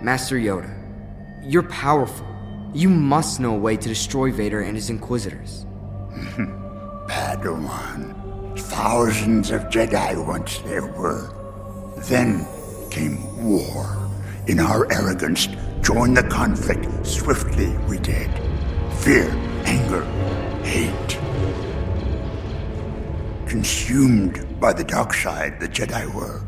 Master Yoda, you're powerful. You must know a way to destroy Vader and his Inquisitors. Hmm. Padawan. Thousands of Jedi once there were. Then came war. In our arrogance, joined the conflict. Swiftly we did. Fear, anger, hate. Consumed by the dark side, the Jedi were.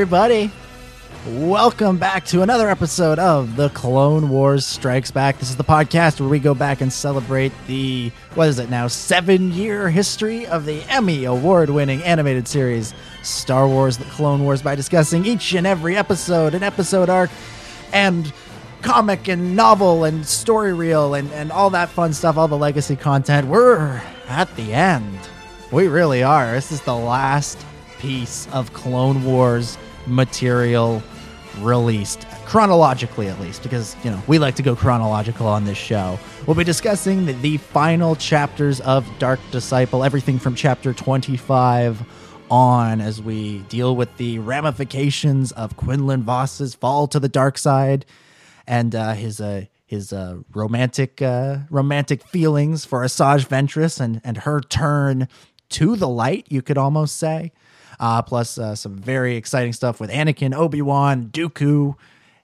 Everybody. Welcome back to another episode of The Clone Wars Strikes Back. This is the podcast where we go back and celebrate the, what is it now, seven year history of the Emmy award winning animated series Star Wars The Clone Wars by discussing each and every episode, an episode arc, and comic and novel and story reel and, and all that fun stuff, all the legacy content. We're at the end. We really are. This is the last piece of Clone Wars material released chronologically at least because you know we like to go chronological on this show we'll be discussing the, the final chapters of dark disciple everything from chapter 25 on as we deal with the ramifications of Quinlan Vos's fall to the dark side and uh, his uh, his uh, romantic uh, romantic feelings for Asajj Ventress and and her turn to the light, you could almost say. Uh, plus uh, some very exciting stuff with Anakin, Obi Wan, Dooku,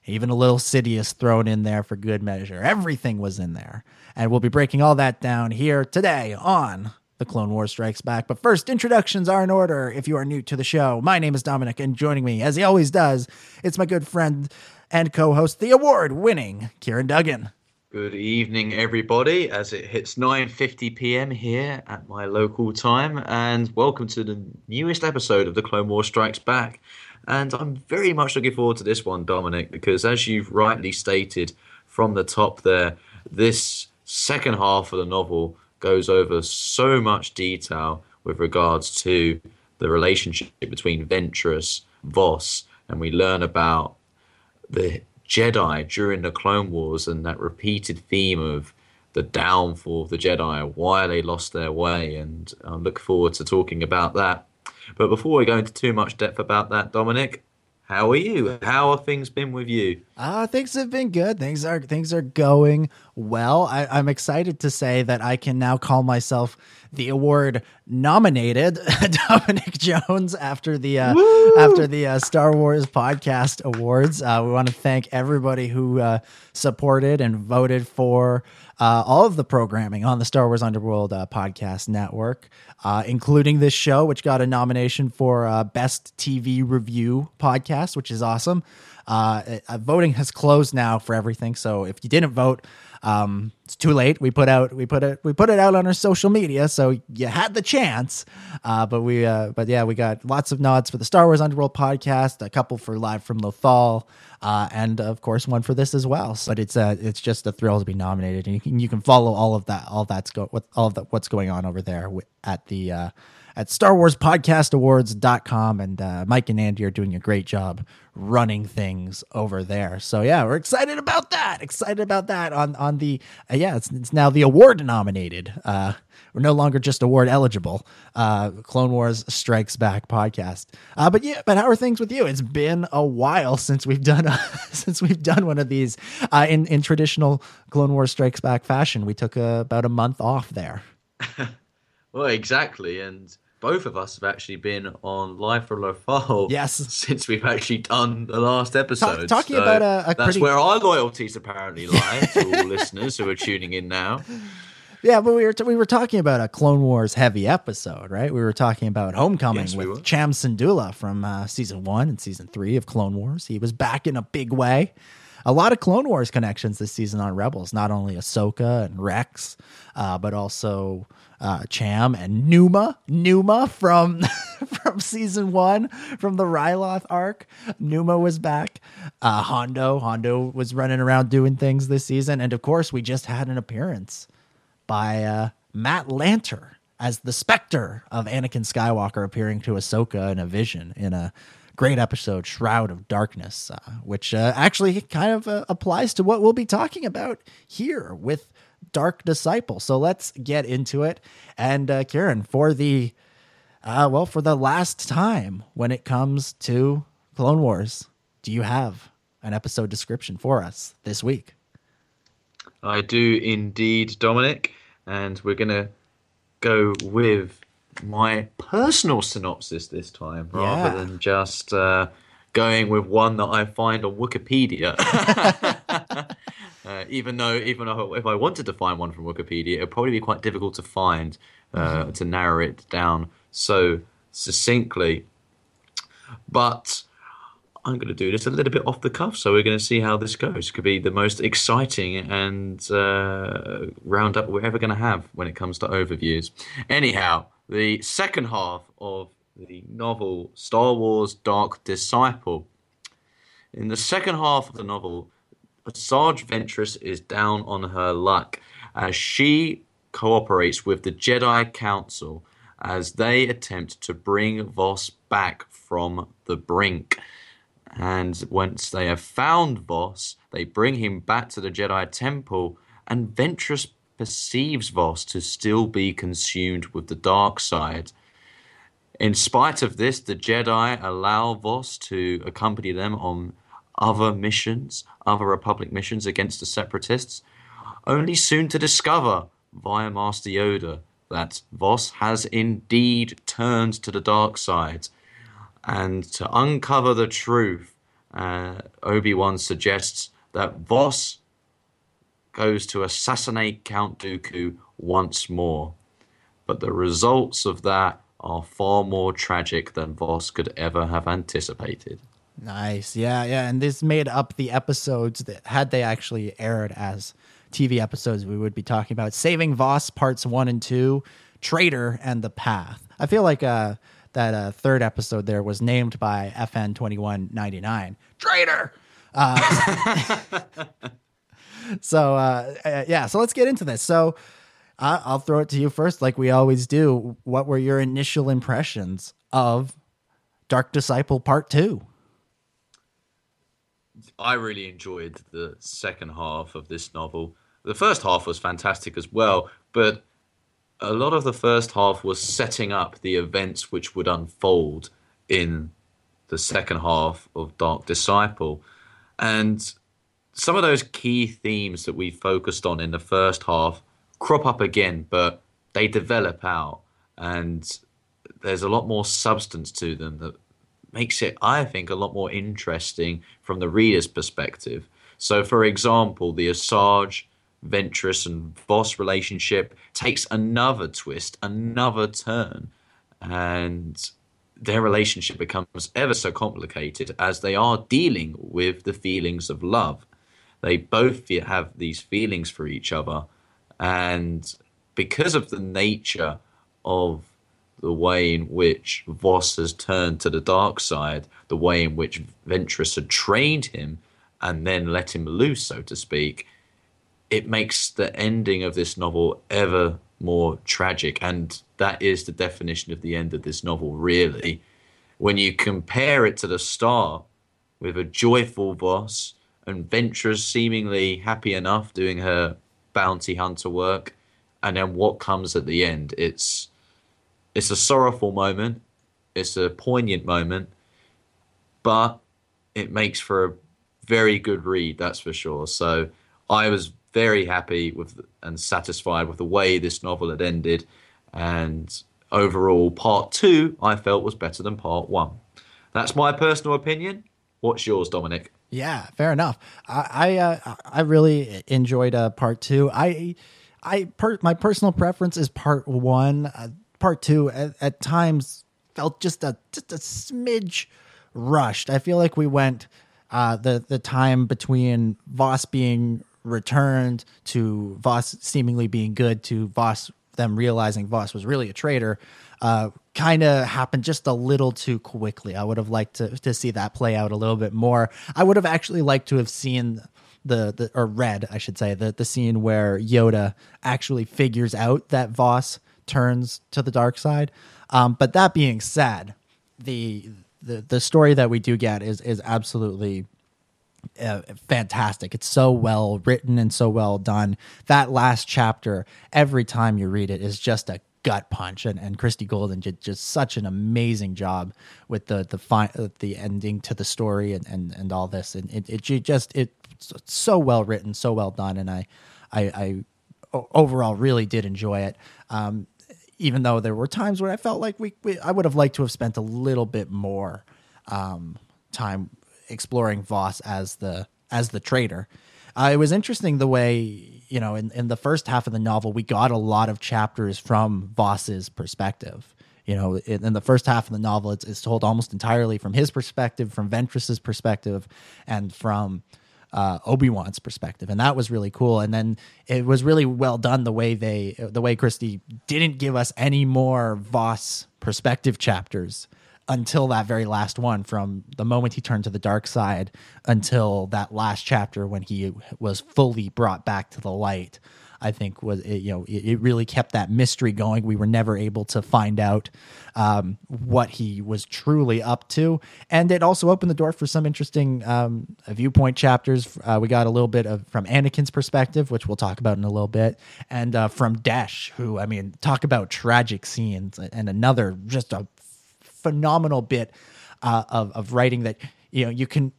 even a little Sidious thrown in there for good measure. Everything was in there, and we'll be breaking all that down here today on the Clone Wars Strikes Back. But first, introductions are in order. If you are new to the show, my name is Dominic, and joining me, as he always does, it's my good friend and co-host, the award-winning Ciaran Duggan. Good evening, everybody. As it hits 9:50 p.m. here at my local time, and welcome to the newest episode of the Clone Wars Strikes Back. And I'm very much looking forward to this one, Dominic, because as you've rightly stated from the top there, this second half of the novel goes over so much detail with regards to the relationship between Ventress, Vos, and we learn about the Jedi during the Clone Wars and that repeated theme of the downfall of the Jedi, why they lost their way, and I look forward to talking about that. But before we go into too much depth about that, Dominic, how are you? How have things been with you? Uh, things have been good. Things are things are going well. I, I'm excited to say that I can now call myself the award nominated Dominic Jones after the uh, after the uh, Star Wars Podcast Awards. Uh, we want to thank everybody who uh, supported and voted for uh, all of the programming on the Star Wars Underworld uh, Podcast Network, uh, including this show, which got a nomination for uh, Best TV Review Podcast, which is awesome. Uh, uh, voting has closed now for everything, so if you didn't vote, um, it's too late. We put out we put it we put it out on our social media, so you had the chance. Uh, but we uh, but yeah, we got lots of nods for the Star Wars Underworld podcast, a couple for live from Lothal, uh, and of course one for this as well. So, but it's uh, it's just a thrill to be nominated, and you can you can follow all of that all that's go all of that what's going on over there at the. At Star Wars Podcast Awards.com. And uh, Mike and Andy are doing a great job running things over there. So, yeah, we're excited about that. Excited about that on, on the, uh, yeah, it's, it's now the award nominated. Uh, we're no longer just award eligible. Uh, Clone Wars Strikes Back podcast. Uh, but yeah, but how are things with you? It's been a while since we've done a, since we've done one of these uh, in in traditional Clone Wars Strikes Back fashion. We took uh about a month off there. Well, exactly, and both of us have actually been on Live for Lothal. Yes. since we've actually done the last episode. talking So about a- a that's pretty- where our loyalties apparently lie to all listeners who are tuning in now. Yeah, but we were t- we were talking about a Clone Wars heavy episode, right? We were talking about Homecoming Yes, with. Cham Syndulla from uh, season one and season three of Clone Wars. He was back in a big way. A lot of Clone Wars connections this season on Rebels. Not only Ahsoka and Rex, uh, but also uh, Cham and Numa. Numa from from season one, from the Ryloth arc. Numa was back. Uh, Hondo, Hondo was running around doing things this season, and of course, we just had an appearance by uh, Matt Lanter as the specter of Anakin Skywalker appearing to Ahsoka in a vision in a great episode, Shroud of Darkness, uh, which uh, actually kind of uh, applies to what we'll be talking about here with Dark Disciple. So let's get into it. And uh, Ciaran, for the uh, well, for the last time when it comes to Clone Wars, do you have an episode description for us this week? I do indeed, Dominic, and we're gonna go with my personal synopsis this time, rather Yeah. than just uh, going with one that I find on Wikipedia. uh, even though, even if I wanted to find one from Wikipedia, it'd probably be quite difficult to find uh, to narrow it down so succinctly. But I'm going to do this a little bit off the cuff, so we're going to see how this goes. Could be the most exciting and uh, roundup we're ever going to have when it comes to overviews. Anyhow, the second half of the novel Star Wars Dark Disciple. In the second half of the novel, Asajj Ventress is down on her luck as she cooperates with the Jedi Council as they attempt to bring Vos back from the brink. And once they have found Vos, they bring him back to the Jedi Temple, and Ventress perceives Vos to still be consumed with the dark side. In spite of this, the Jedi allow Voss to accompany them on other missions, other Republic missions against the Separatists, only soon to discover via Master Yoda that Vos has indeed turned to the dark side. And to uncover the truth, uh, Obi Wan suggests that Vos goes to assassinate Count Dooku once more. But the results of that are far more tragic than Vos could ever have anticipated. Nice. Yeah, yeah. And this made up the episodes that had they actually aired as TV episodes, we would be talking about Saving Vos parts one and two, Traitor, and The Path. I feel like uh, that uh, third episode there was named by FN 2199. Traitor! Uh, so, uh, uh, yeah, so let's get into this. So, I'll throw it to you first, like we always do. What were your initial impressions of Dark Disciple Part 2? I really enjoyed the second half of this novel. The first half was fantastic as well, but a lot of the first half was setting up the events which would unfold in the second half of Dark Disciple. And some of those key themes that we focused on in the first half crop up again, but they develop out. And there's a lot more substance to them that makes it, I think, a lot more interesting from the reader's perspective. So, for example, the Asajj, Ventress, and Vos relationship takes another twist, another turn, and their relationship becomes ever so complicated as they are dealing with the feelings of love. They both have these feelings for each other, and because of the nature of the way in which Vos has turned to the dark side, the way in which Ventress had trained him and then let him loose, so to speak, it makes the ending of this novel ever more tragic. And that is the definition of the end of this novel, really. When you compare it to the start with a joyful Vos and Ventress seemingly happy enough doing her bounty hunter work, and then what comes at the end, it's it's a sorrowful moment, it's a poignant moment, but it makes for a very good read, that's for sure. So I was very happy with and satisfied with the way this novel had ended, and overall, part two I felt was better than part one. That's my personal opinion. What's yours, Dominic? Yeah, fair enough. I I, uh, I really enjoyed uh, part two. I I per, my personal preference is part one. Uh, part two at, at, times felt just a just a smidge rushed. I feel like we went uh, the the time between Vos being returned to Vos seemingly being good to Vos them realizing Vos was really a traitor. Uh, kind of happened just a little too quickly. I would have liked to to see that play out a little bit more. I would have actually liked to have seen the, the or read, I should say, the the scene where Yoda actually figures out that Vos turns to the dark side. Um, but that being said, the the the story that we do get is is absolutely uh, fantastic. It's so well written and so well done. That last chapter, every time you read it, is just a gut punch. And, and Christie Golden did just such an amazing job with the the fi- uh, the ending to the story and, and, and all this. And it, it just it so well written, so well done. And I I, I overall really did enjoy it. Um, even though there were times where I felt like we, we I would have liked to have spent a little bit more um, time exploring Vos as the as the traitor. Uh, it was interesting the way you know in, in the first half of the novel we got a lot of chapters from Vos's perspective. You know, in, in the first half of the novel, it's, it's, told almost entirely from his perspective, from Ventress's perspective, and from uh, Obi Wan's perspective, and that was really cool. And then it was really well done the way they, the way Christie didn't give us any more Vos perspective chapters until that very last one from the moment he turned to the dark side until that last chapter when he was fully brought back to the light i think was it, you know it, it, really kept that mystery going. We were never able to find out um, what he was truly up to. And it also opened the door for some interesting um, viewpoint chapters. Uh, we got a little bit of from anakin's perspective which we'll talk about in a little bit and uh, from Desh, who i mean talk about tragic scenes and another just a phenomenal bit uh, of of writing that you know you can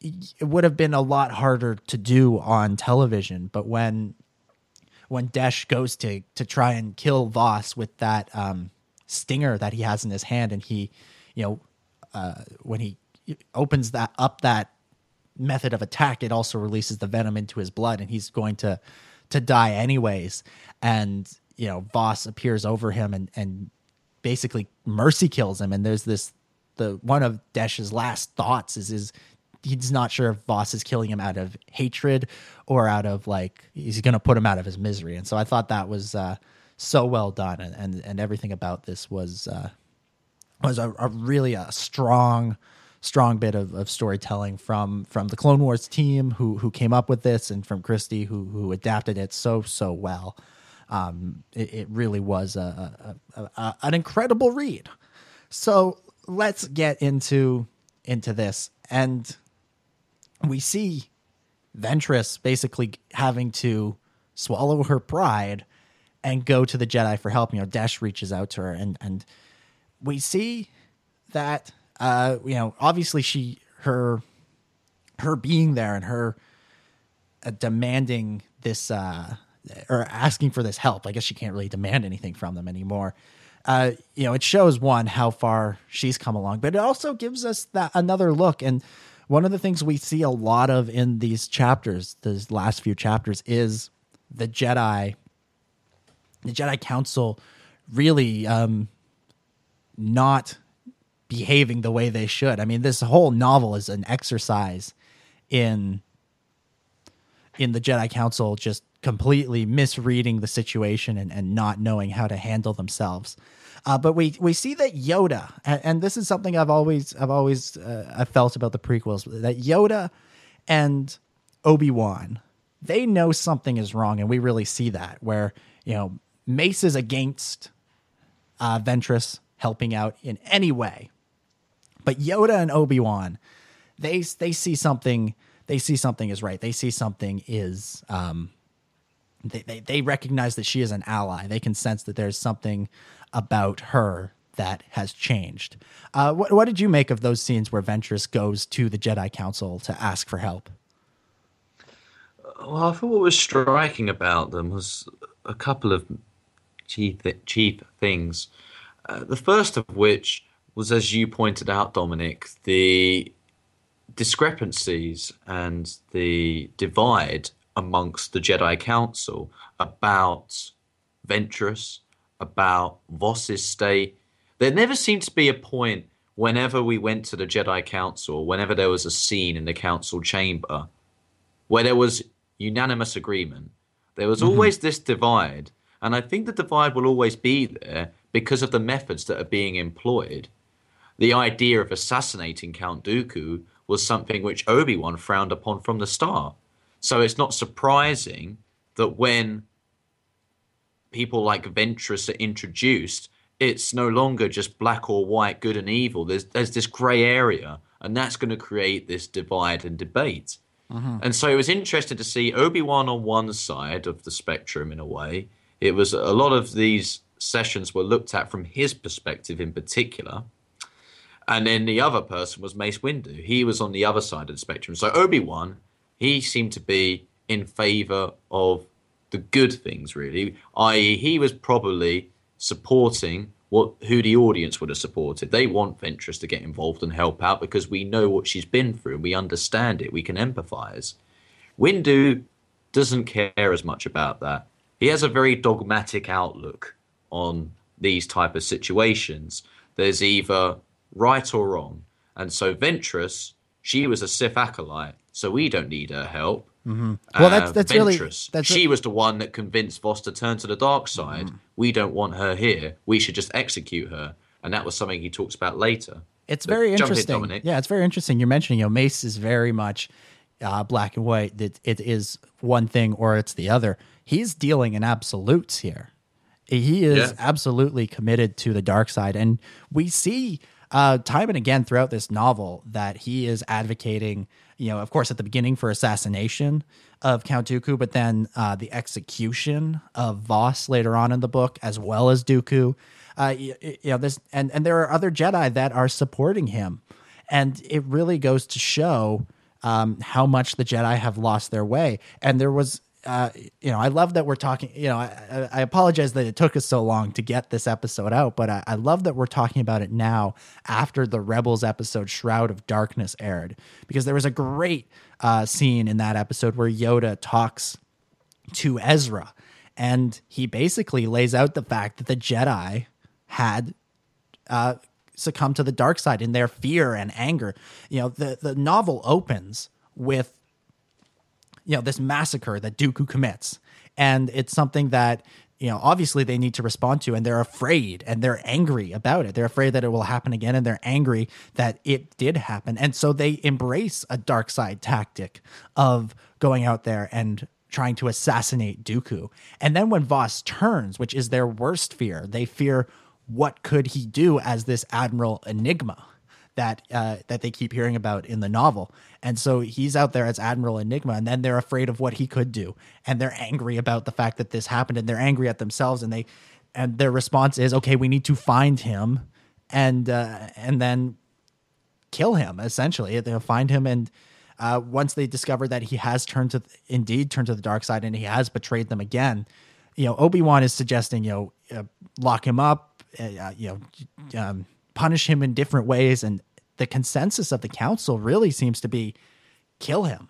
it would have been a lot harder to do on television. But when when Desh goes to to try and kill Vos with that um, stinger that he has in his hand and he you know uh, when he opens that up that method of attack it also releases the venom into his blood and he's going to to die anyways and you know Vos appears over him and and basically mercy kills him. And there's this the one of Desh's last thoughts is is he's not sure if Vos is killing him out of hatred or out of like he's going to put him out of his misery. And so I thought that was uh, so well done, and, and and everything about this was uh, was a, a really a strong strong bit of, of storytelling from from the Clone Wars team who who came up with this, and from Christie who who adapted it so so well um, it, it, really was a, a, a, an incredible read. So let's get into into this, and we see Ventress basically having to swallow her pride and go to the Jedi for help. You know, Desh reaches out to her, and and we see that uh, you know obviously she her her being there and her uh, demanding this uh, or asking for this help. I guess she can't really demand anything from them anymore. Uh, you know, it shows one how far she's come along, but it also gives us that another look. And one of the things we see a lot of in these chapters, these last few chapters, is the Jedi, the Jedi Council, really um, not behaving the way they should. I mean, this whole novel is an exercise in in the Jedi Council just completely misreading the situation and, and not knowing how to handle themselves. Uh, but we we see that Yoda, and, and, this is something I've always I've always uh, I felt about the prequels that Yoda and Obi Wan, they know something is wrong, and we really see that where you know Mace is against uh, Ventress helping out in any way, but Yoda and Obi Wan, they they see something they see something is right. They see something is um, they, they, they recognize that she is an ally. They can sense that there's something about her that has changed. Uh, what, what did you make of those scenes where Ventress goes to the Jedi Council to ask for help? Well, I thought what was striking about them was a couple of chief, chief things. Uh, the first of which was, as you pointed out, Dominic, the discrepancies and the divide amongst the Jedi Council about Ventress, about Vos's state. There never seemed to be a point whenever we went to the Jedi Council, whenever there was a scene in the Council chamber, where there was unanimous agreement. There was mm-hmm. always this divide, and I think the divide will always be there because of the methods that are being employed. The idea of assassinating Count Dooku was something which Obi Wan frowned upon from the start. So it's not surprising that when people like Ventress are introduced, it's no longer just black or white, good and evil. There's there's this grey area, and that's going to create this divide and debate. Mm-hmm. And so it was interesting to see Obi Wan on one side of the spectrum in a way. It was a lot of these sessions were looked at from his perspective in particular. And then the other person was Mace Windu. He was on the other side of the spectrum. So Obi Wan, he seemed to be in favor of the good things, really. I.e., he was probably supporting what who the audience would have supported. They want Ventress to get involved and help out because we know what she's been through and we understand it. We can empathize. Windu doesn't care as much about that. He has a very dogmatic outlook on these type of situations. There's either right or wrong. And so Ventress, she was a Sith acolyte, so we don't need her help. Mm-hmm. Well, that's that's uh, really that's she was the one that convinced Vos to turn to the dark side. Mm-hmm. We don't want her here. We should just execute her, and that was something he talks about later. It's but very interesting. In, yeah, it's very interesting. You're mentioning, you know, Mace is very much uh, black and white. That it is one thing or it's the other. He's dealing in absolutes here. He is yeah. absolutely committed to the dark side, and we see uh, time and again throughout this novel that he is advocating you know, of course, at the beginning for assassination of Count Dooku, but then uh, the execution of Vos later on in the book, as well as Dooku. Uh, you, you, know, this and and there are other Jedi that are supporting him, and it really goes to show um, how much the Jedi have lost their way. And there was uh, you know, I love that we're talking. You know, I, I, apologize that it took us so long to get this episode out, but I, I, love that we're talking about it now after the Rebels episode Shroud of Darkness aired, because there was a great uh, scene in that episode where Yoda talks to Ezra, and he basically lays out the fact that the Jedi had uh, succumbed to the dark side in their fear and anger. You know, the the novel opens with you know this massacre that Dooku commits, and it's something that you know obviously they need to respond to, and they're afraid and they're angry about it. They're afraid that it will happen again, and they're angry that it did happen, and so they embrace a dark side tactic of going out there and trying to assassinate Dooku. And then when Vos turns, which is their worst fear, they fear what could he do as this Admiral Enigma that uh, that they keep hearing about in the novel. And so he's out there as Admiral Enigma, and then they're afraid of what he could do, and they're angry about the fact that this happened, and they're angry at themselves, and they and their response is, okay, we need to find him, and uh, and then kill him. Essentially, they'll find him and. Uh, once they discover that he has turned to indeed turned to the dark side and he has betrayed them again, you know Obi Wan is suggesting you know uh, lock him up, uh, you know um, punish him in different ways. And the consensus of the council really seems to be kill him.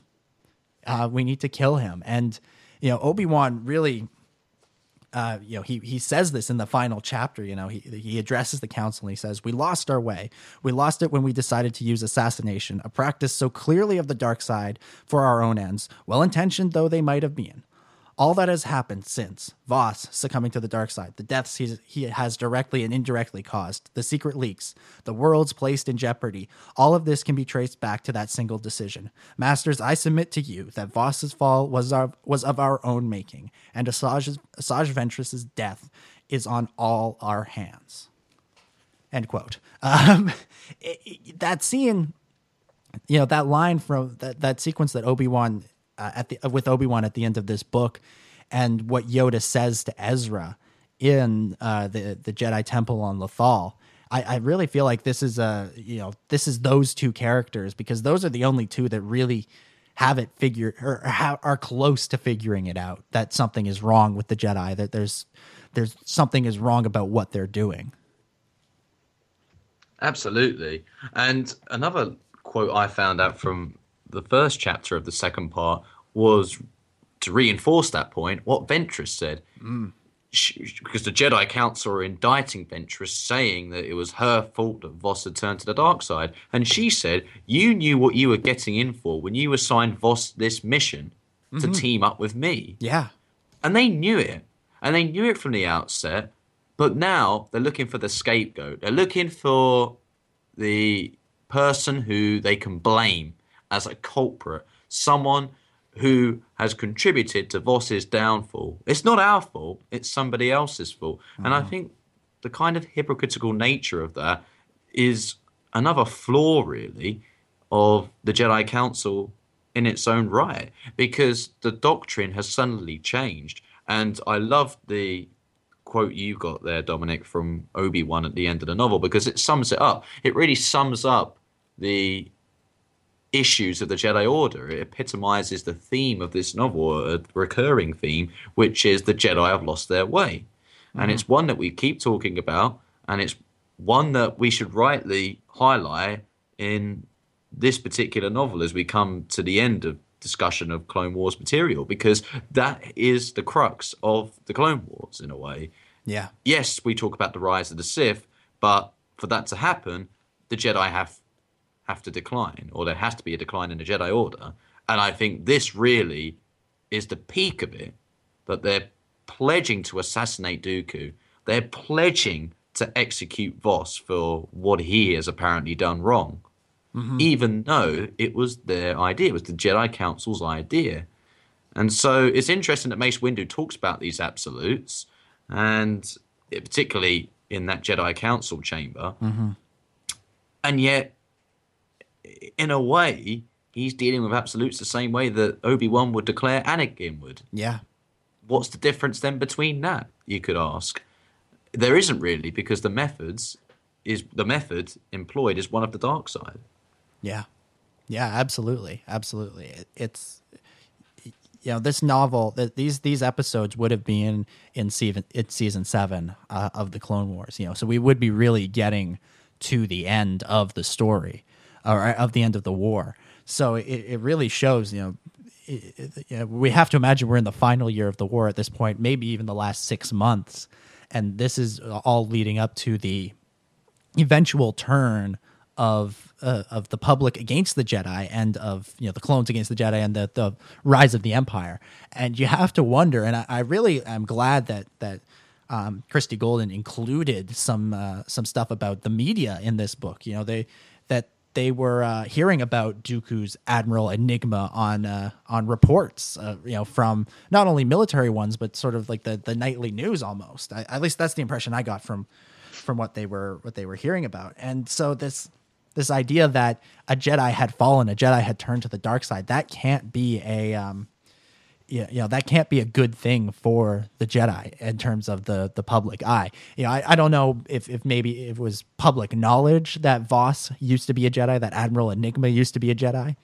Uh, we need to kill him. And, you know, Obi Wan really. Uh, you know, he he says this in the final chapter. You know, he he addresses the council and he says, "We lost our way. We lost it when we decided to use assassination, a practice so clearly of the dark side for our own ends, well intentioned though they might have been. All that has happened since Vos succumbing to the dark side, the deaths he has directly and indirectly caused, the secret leaks, the worlds placed in jeopardy, all of this can be traced back to that single decision. Masters, I submit to you that Vos's fall was, our, was of our own making, and Asajj, Asajj Ventress's death is on all our hands. End quote. Um, it, it, that scene, you know, that line from that, that sequence that Obi Wan uh, at the with Obi Wan at the end of this book, and what Yoda says to Ezra in uh, the the Jedi Temple on Lothal. I, I really feel like this is a you know this is those two characters because those are the only two that really have it figured or ha- are close to figuring it out that something is wrong with the Jedi that there's there's something is wrong about what they're doing. Absolutely, and another quote I found out from the first chapter of the second part was to reinforce that point, what Ventress said. Mm. She, because the Jedi Council are indicting Ventress, saying that it was her fault that Vos had turned to the dark side. And she said, You knew what you were getting in for when you assigned Vos this mission to mm-hmm. team up with me. Yeah. And they knew it. And they knew it from the outset. But now they're looking for the scapegoat. They're looking for the person who they can blame as a culprit, someone who has contributed to Vos's downfall. It's not our fault, it's somebody else's fault. And I mm. think the kind of hypocritical nature of that is another flaw, really, of the Jedi Council in its own right, because the doctrine has suddenly changed. And I love the quote you got there, Dominic, from Obi Wan at the end of the novel, because it sums it up. It really sums up the issues of the Jedi Order. It epitomizes the theme of this novel, a recurring theme, which is the Jedi have lost their way. And mm-hmm. it's one that we keep talking about, and it's one that we should rightly highlight in this particular novel as we come to the end of discussion of Clone Wars material, because that is the crux of the Clone Wars in a way. Yeah. Yes, we talk about the rise of the Sith, but for that to happen, the Jedi have have to decline, or there has to be a decline in the Jedi Order. And I think this really is the peak of it. That they're pledging to assassinate Dooku. They're pledging to execute Vos for what he has apparently done wrong, mm-hmm. even though it was their idea. It was the Jedi Council's idea. And so it's interesting that Mace Windu talks about these absolutes, and it- particularly in that Jedi Council chamber. Mm-hmm. And yet, in a way, he's dealing with absolutes the same way that Obi Wan would declare Anakin would. Yeah. What's the difference then between that? You could ask. There isn't really, because the methods is the method employed is one of the dark side. Yeah. Yeah, absolutely. Absolutely. It, it's you know, this novel that these these episodes would have been in season it's season 7 uh, of the Clone Wars, you know. So we would be really getting to the end of the story or of the end of the war. So it, it really shows, you know, it, it- we have to imagine we're in the final year of the war at this point, maybe even the last 6 months. And this is all leading up to the eventual turn of uh, of the public against the Jedi and of you know the clones against the Jedi and the, the rise of the Empire. And you have to wonder, and I, I really am glad that that um, Christie Golden included some uh, some stuff about the media in this book. You know they that they were uh, hearing about Dooku's Admiral Enigma on uh, on reports, uh, you know, from not only military ones but sort of like the the nightly news almost. I, at least that's the impression I got from from what they were what they were hearing about. And so this this idea that a Jedi had fallen, a Jedi had turned to the dark side, that can't be a um, you know that can't be a good thing for the Jedi in terms of the the public eye. You know, I, I don't know if if maybe it was public knowledge that Voss used to be a Jedi, that Admiral Enigma used to be a Jedi,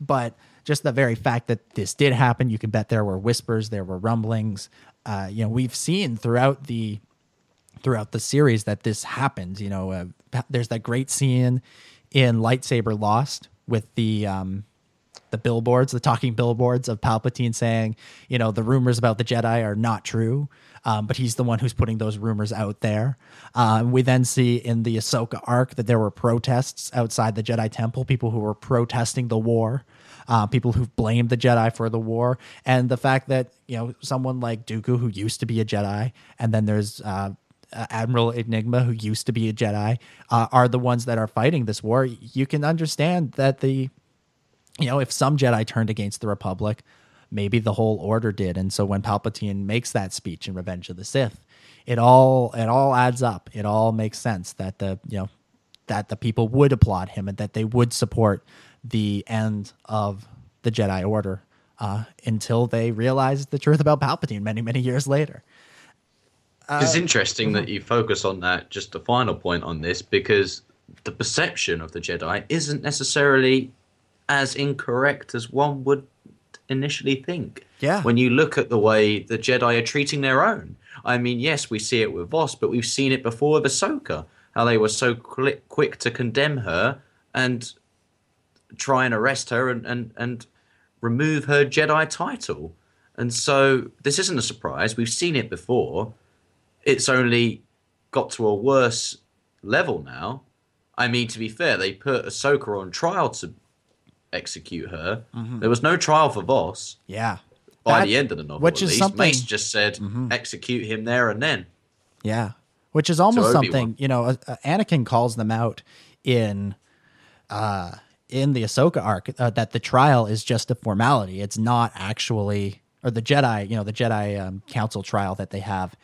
but just the very fact that this did happen, you can bet there were whispers, there were rumblings. Uh, you know, we've seen throughout the throughout the series that this happens. You know, uh, there's that great scene in Lightsaber Lost with the um, the billboards, the talking billboards of Palpatine saying, you know, the rumors about the Jedi are not true, um, but he's the one who's putting those rumors out there. Um, we then see in the Ahsoka arc that there were protests outside the Jedi Temple, people who were protesting the war. Uh, people who blamed the Jedi for the war, and the fact that you know someone like Dooku, who used to be a Jedi, and then there's uh, Admiral Enigma, who used to be a Jedi, uh, are the ones that are fighting this war. You can understand that the, you know, if some Jedi turned against the Republic, maybe the whole Order did. And so when Palpatine makes that speech in Revenge of the Sith, it all it all adds up. It all makes sense that the you know that the people would applaud him and that they would support the end of the Jedi Order uh, until they realized the truth about Palpatine many many years later. it's interesting that you focus on that. Just a final point on this, because the perception of the Jedi isn't necessarily as incorrect as one would initially think. Yeah. When you look at the way the Jedi are treating their own, I mean, yes, we see it with Vos, but we've seen it before with Ahsoka. How they were so cli quick to condemn her and try and arrest her and, and, and remove her Jedi title. And so this isn't a surprise. We've seen it before. It's only got to a worse level now. I mean, to be fair, they put Ahsoka on trial to execute her. Mhm. There was no trial for Vos Yeah. by That- the end of the novel. which at is least. something- Mace just said Mhm. execute him there and then. Yeah, which is almost something you know. Uh, uh, Anakin calls them out in uh, in the Ahsoka arc uh, that the trial is just a formality. It's not actually, or the Jedi, you know, the Jedi um, Council trial that they have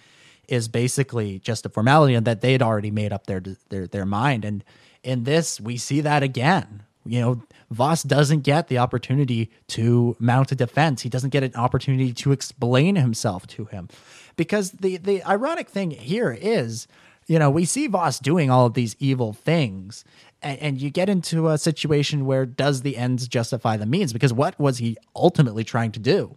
is basically just a formality, and that they had already made up their their their mind. And in this, we see that again. You know, Vos doesn't get the opportunity to mount a defense. He doesn't get an opportunity to explain himself to him. Because the the ironic thing here is, you know, we see Vos doing all of these evil things, and, and you get into a situation where does the ends justify the means? Because what was he ultimately trying to do?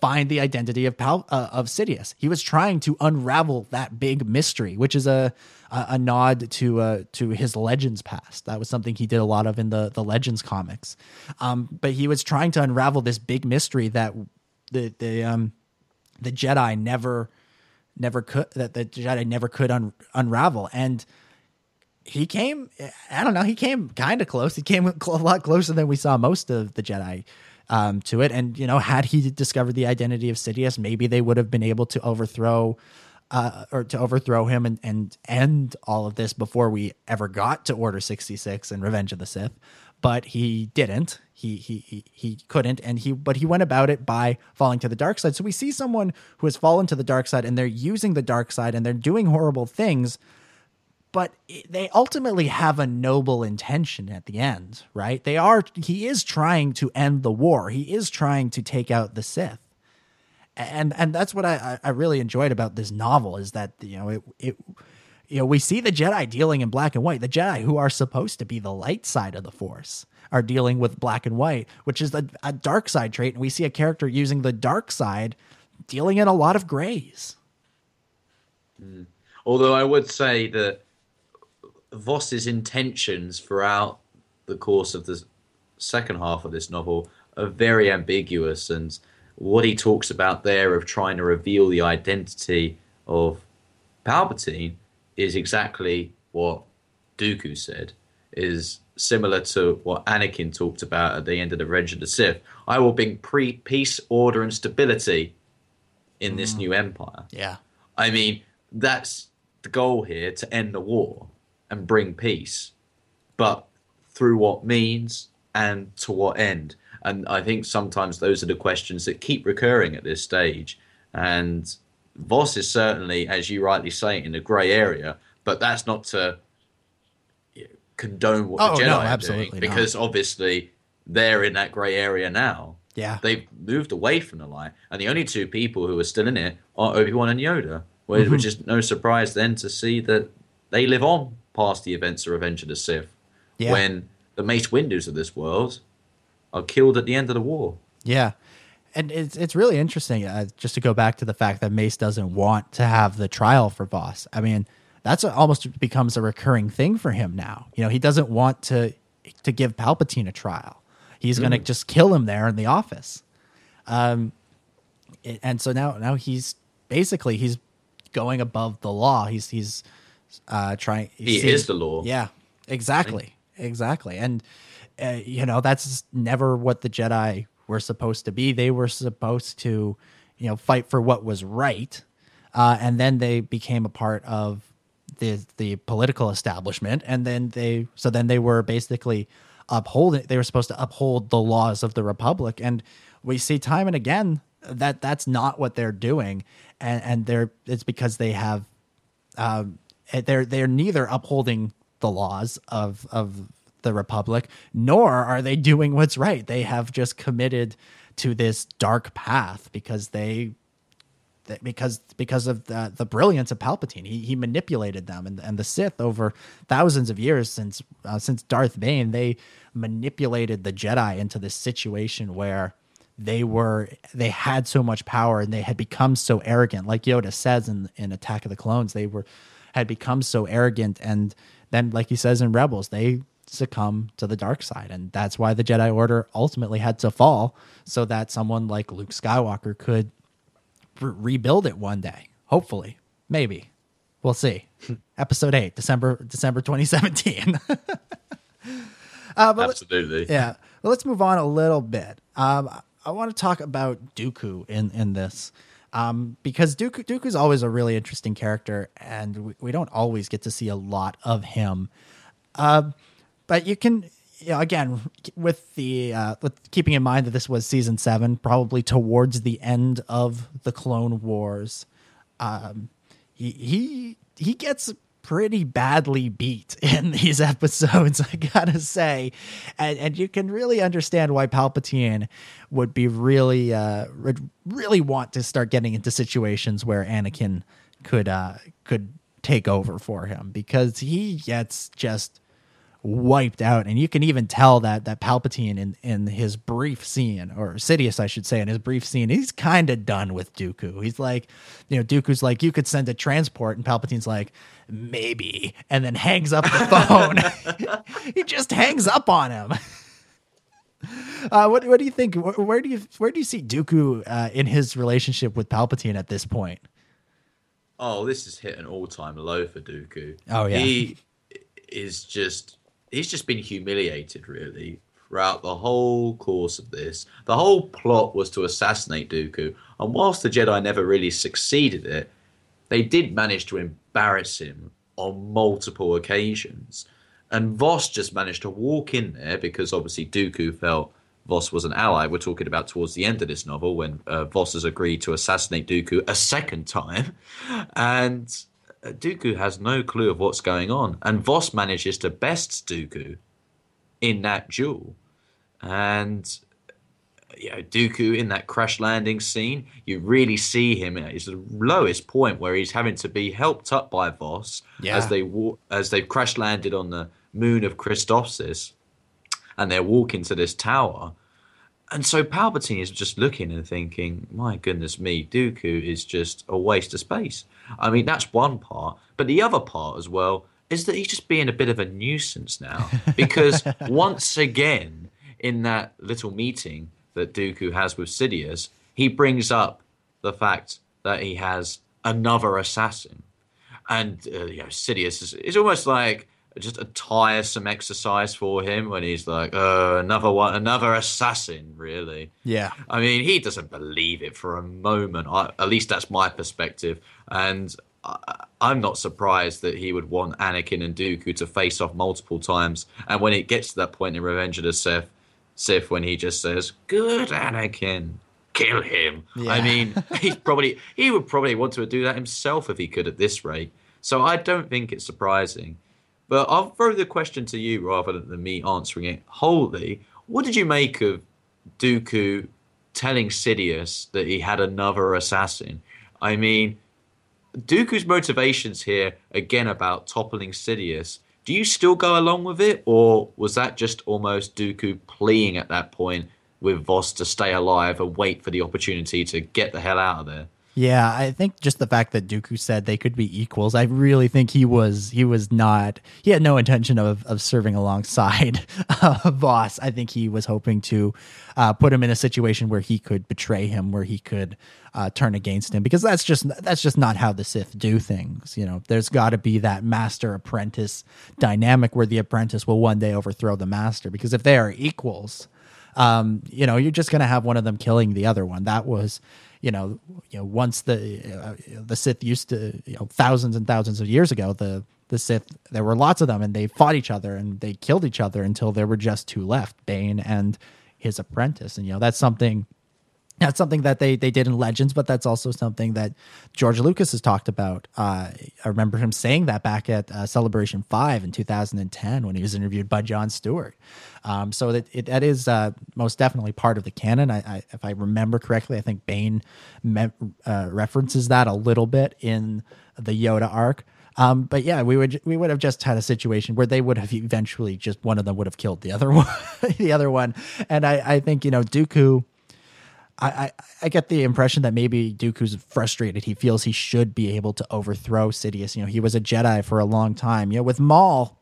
Find the identity of Pal- uh, of Sidious. He was trying to unravel that big mystery, which is a a, a nod to uh, to his Legends past. That was something he did a lot of in the the Legends comics. Um, but he was trying to unravel this big mystery that the the um the Jedi never never could that the Jedi never could un, unravel and he came I don't know he came kind of close he came a lot closer than we saw most of the Jedi um, to it and you know had he discovered the identity of Sidious maybe they would have been able to overthrow uh, or to overthrow him and, and end all of this before we ever got to Order 66 and Revenge of the Sith. But he didn't. He, he he he couldn't. And he but he went about it by falling to the dark side. So we see someone who has fallen to the dark side and they're using the dark side and they're doing horrible things. But they ultimately have a noble intention at the end right? They are he is trying to end the war. He is trying to take out the sith and and that's what I I really enjoyed about this novel is that you know it it you know we see the Jedi dealing in black and white. The Jedi who are supposed to be the light side of the Force are dealing with black and white, which is a, a dark side trait, and we see a character using the dark side dealing in a lot of grays. Hmm. Although I would say that Vos's intentions throughout the course of the second half of this novel are very ambiguous, and what he talks about there of trying to reveal the identity of Palpatine is exactly what Dooku said. Is similar to what Anakin talked about at the end of the Revenge of the Sith. I will bring pre peace, order, and stability in this mm. new empire. Yeah. I mean, that's the goal here to end the war and bring peace, but through what means and to what end? And I think sometimes those are the questions that keep recurring at this stage. And Vos is certainly, as you rightly say, in the grey area, but that's not to condone what Oh, the Jedi no, are absolutely doing, not. because obviously they're in that grey area now. Yeah. They've moved away from the light, and the only two people who are still in it are Obi Wan and Yoda, wh- which is no surprise then to see that they live on past the events of Revenge of the Sith, Yeah. when the Mace Windus of this world are killed at the end of the war. Yeah. And it's it's really interesting uh, just to go back to the fact that Mace doesn't want to have the trial for Vos. I mean, that's a, almost becomes a recurring thing for him now. You know, he doesn't want to to give Palpatine a trial. He's going to Mm. just kill him there in the office. Um, it- and so now now he's basically he's going above the law. He's he's uh, trying. He seeing- is the law. Yeah, exactly, exactly. And uh, you know that's never what the Jedi were supposed to be. They were supposed to, you know, fight for what was right, uh, and then they became a part of the the political establishment, and then they so then they were basically upholding. They were supposed to uphold the laws of the Republic, and we see time and again that that's not what they're doing, and and they're it's because they have um, they're they're neither upholding the laws of of the republic nor are they doing what's right. They have just committed to this dark path because they because because of the, the brilliance of Palpatine, he, he manipulated them and, and the Sith over thousands of years since uh, since Darth Vader, they manipulated the Jedi into this situation where they were they had so much power and they had become so arrogant, like Yoda says in in Attack of the Clones, they were had become so arrogant and then like he says in Rebels, they succumb to the dark side. And that's why the Jedi Order ultimately had to fall so that someone like Luke Skywalker could re- rebuild it one day. Hopefully. Maybe. We'll see. Episode 8, December December 2017. uh, but Absolutely. yeah. Well, let's move on a little bit. Um, I want to talk about Dooku in in this. Um, because Dooku Dooku's always a really interesting character, and we, we don't always get to see a lot of him. Uh, but you can, you know, again, with the uh, with keeping in mind that this was season seven, probably towards the end of the Clone Wars, um, he he he gets pretty badly beat in these episodes, I gotta say, and and you can really understand why Palpatine would be really uh would really want to start getting into situations where Anakin could uh could take over for him because he gets just wiped out. And you can even tell that that palpatine in in his brief scene or sidious i should say in his brief scene he's kind of done with dooku. He's like you know dooku's like you could send a transport and palpatine's like maybe and then hangs up the phone. He just hangs up on him. Uh, what what do you think? Where, where do you where do you see dooku uh, in his relationship with palpatine at this point? Oh, this has hit an all-time low for Dooku. Oh, yeah. He is just he's just been humiliated really throughout the whole course of this. The whole plot was to assassinate Dooku, and whilst the Jedi never really succeeded it, they did manage to embarrass him on multiple occasions. And Vos just managed to walk in there because obviously Dooku felt Vos was an ally. We're talking about towards the end of this novel when uh, Vos has agreed to assassinate Dooku a second time. And Dooku has no clue of what's going on. And Vos manages to best Dooku in that duel. And you know, Dooku in that crash landing scene, you really see him at his lowest point where he's having to be helped up by Vos Yeah. as they wa- as they've crash landed on the moon of Christophsis, and they're walking to this tower. And so Palpatine is just looking and thinking, "My goodness me, Dooku is just a waste of space." I mean, that's one part, but the other part as well is that he's just being a bit of a nuisance now because once again in that little meeting that Dooku has with Sidious, he brings up the fact that he has another assassin, and uh, you know Sidious is, is almost like just a tiresome exercise for him when he's like, uh, another one, another assassin, really. yeah I mean, he doesn't believe it for a moment. I, at least that's my perspective. And I, I'm not surprised that he would want Anakin and Dooku to face off multiple times. And when it gets to that point in Revenge of the Sith, Sith when he just says, "Good Anakin, kill him." Yeah. I mean, he's probably he would probably want to do that himself if he could at this rate. So I don't think it's surprising. But I'll throw the question to you rather than me answering it wholly. What did you make of Dooku telling Sidious that he had another assassin? I mean, Dooku's motivations here, again about toppling Sidious, do you still go along with it? Or was that just almost Dooku pleading at that point with Vos to stay alive and wait for the opportunity to get the hell out of there? Yeah, I think just the fact that Dooku said they could be equals, I really think he was he was not he had no intention of of serving alongside uh, Vos. I think he was hoping to uh, put him in a situation where he could betray him, where he could uh, turn against him, because that's just that's just not how the Sith do things. You know, there's got to be that master apprentice dynamic where the apprentice will one day overthrow the master, because if they are equals, um, you know, you're just going to have one of them killing the other one. That was, you know, you know, once the uh, the Sith used to, you know, thousands and thousands of years ago, the the Sith there were lots of them, and they fought each other and they killed each other until there were just two left, Bane and his apprentice. And you know, that's something that's something that they they did in Legends, but that's also something that George Lucas has talked about. Uh, I remember him saying that back at uh, Celebration Five in 2010 when he was interviewed by Jon Stewart. Um, so that it, that is uh, most definitely part of the canon. I, I, if I remember correctly, I think Bane uh, references that a little bit in the Yoda arc. Um, but yeah, we would we would have just had a situation where they would have eventually just one of them would have killed the other one, the other one, and I, I think you know Dooku. I, I, I get the impression that maybe Dooku's frustrated. He feels he should be able to overthrow Sidious. You know, he was a Jedi for a long time. You know, with Maul,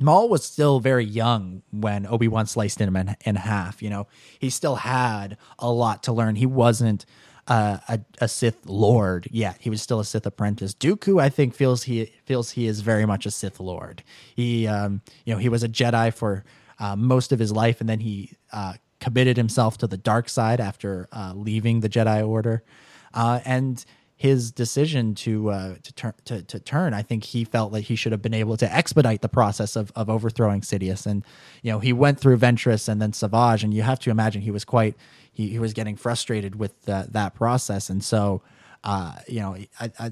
Maul was still very young when Obi Wan sliced him in, in half. You know, he still had a lot to learn. He wasn't uh, a, a Sith Lord yet. He was still a Sith apprentice. Dooku, I think, feels he feels he is very much a Sith Lord. He, um, you know, he was a Jedi for uh, most of his life, and then he uh, committed himself to the dark side after uh, leaving the Jedi Order, uh, and his decision to uh, to turn to, to turn, I think he felt like he should have been able to expedite the process of, of overthrowing Sidious. And you know, he went through Ventress and then Savage, and you have to imagine he was quite he, he was getting frustrated with uh, that process. And so, uh, you know, I, I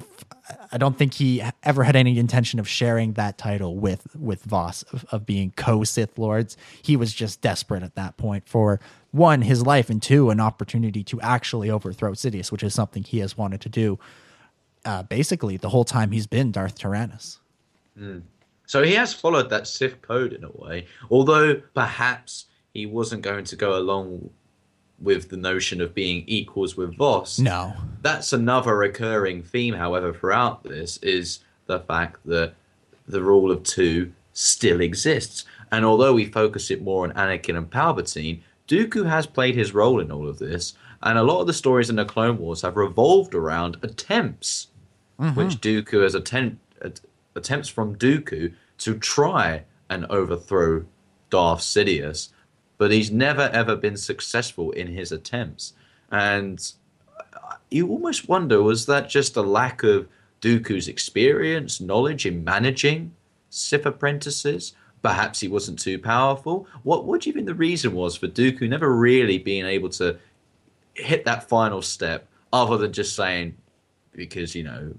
I don't think he ever had any intention of sharing that title with with Vos of, of being co Sith Lords. He was just desperate at that point for one his life and two an opportunity to actually overthrow Sidious, which is something he has wanted to do uh, basically the whole time he's been Darth Tyrannus. Mm. So he has followed that Sith code in a way, although perhaps he wasn't going to go along with the notion of being equals with Vos. No. That's another recurring theme, however, throughout this is the fact that the rule of two still exists. And although we focus it more on Anakin and Palpatine, Dooku has played his role in all of this. And a lot of the stories in the Clone Wars have revolved around attempts, mm-hmm. which Dooku has attempt, attempts from Dooku to try and overthrow Darth Sidious but he's never ever been successful in his attempts. And you almost wonder was that just a lack of Dooku's experience, knowledge in managing Sith apprentices? Perhaps he wasn't too powerful. What what do you think the reason was for Dooku never really being able to hit that final step, other than just saying because you know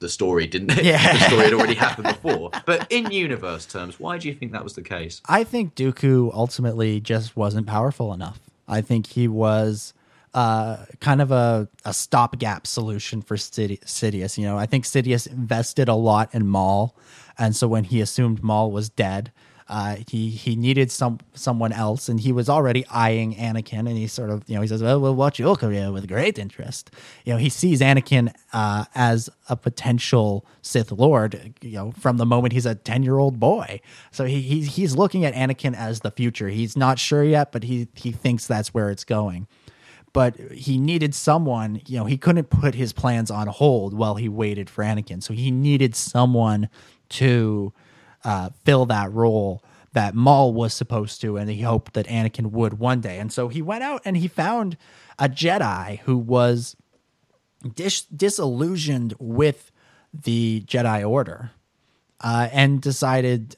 the story didn't it? yeah. the story had already happened before. But in universe terms, why do you think that was the case? I think Dooku ultimately just wasn't powerful enough. I think he was uh, kind of a, a stopgap solution for Sidious. You know, I think Sidious invested a lot in Maul, and so when he assumed Maul was dead, uh, he he needed some someone else, and he was already eyeing Anakin, and he sort of you know he says, "Well, we'll watch your career with great interest." You know, he sees Anakin uh, as a potential Sith Lord, you know, from the moment he's a ten year old boy. So he he's he's looking at Anakin as the future. He's not sure yet, but he he thinks that's where it's going but he needed someone, you know, he couldn't put his plans on hold while he waited for Anakin. So he needed someone to uh, fill that role that Maul was supposed to, and he hoped that Anakin would one day. And so he went out and he found a Jedi who was dis- disillusioned with the Jedi Order uh, and decided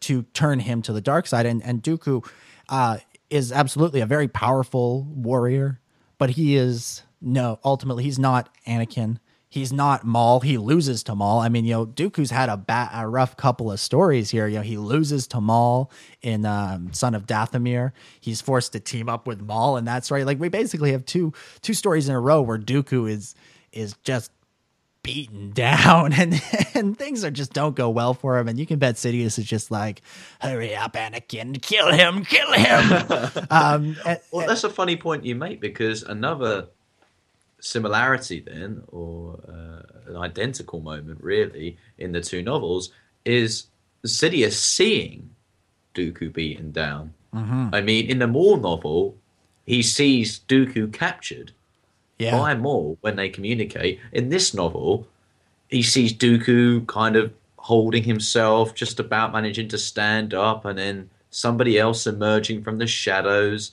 to turn him to the dark side. And, and Dooku uh, is absolutely a very powerful warrior, but he is no, ultimately, he's not Anakin he's not Maul. He loses to Maul. I mean, you know, Dooku's had a, ba- a rough couple of stories here. You know, he loses to Maul in um, Son of Dathomir. He's forced to team up with Maul, and that's right. Like we basically have two two stories in a row where Dooku is is just beaten down and and things are just don't go well for him and you can bet Sidious is just like hurry up Anakin kill him kill him um, well that's a funny point you make because another similarity then, or uh, an identical moment really, in the two novels is Sidious seeing Dooku beaten down. Mm-hmm. I mean, in the Maul novel, he sees Dooku captured yeah. by Maul when they communicate. In this novel, he sees Dooku kind of holding himself, just about managing to stand up, and then somebody else emerging from the shadows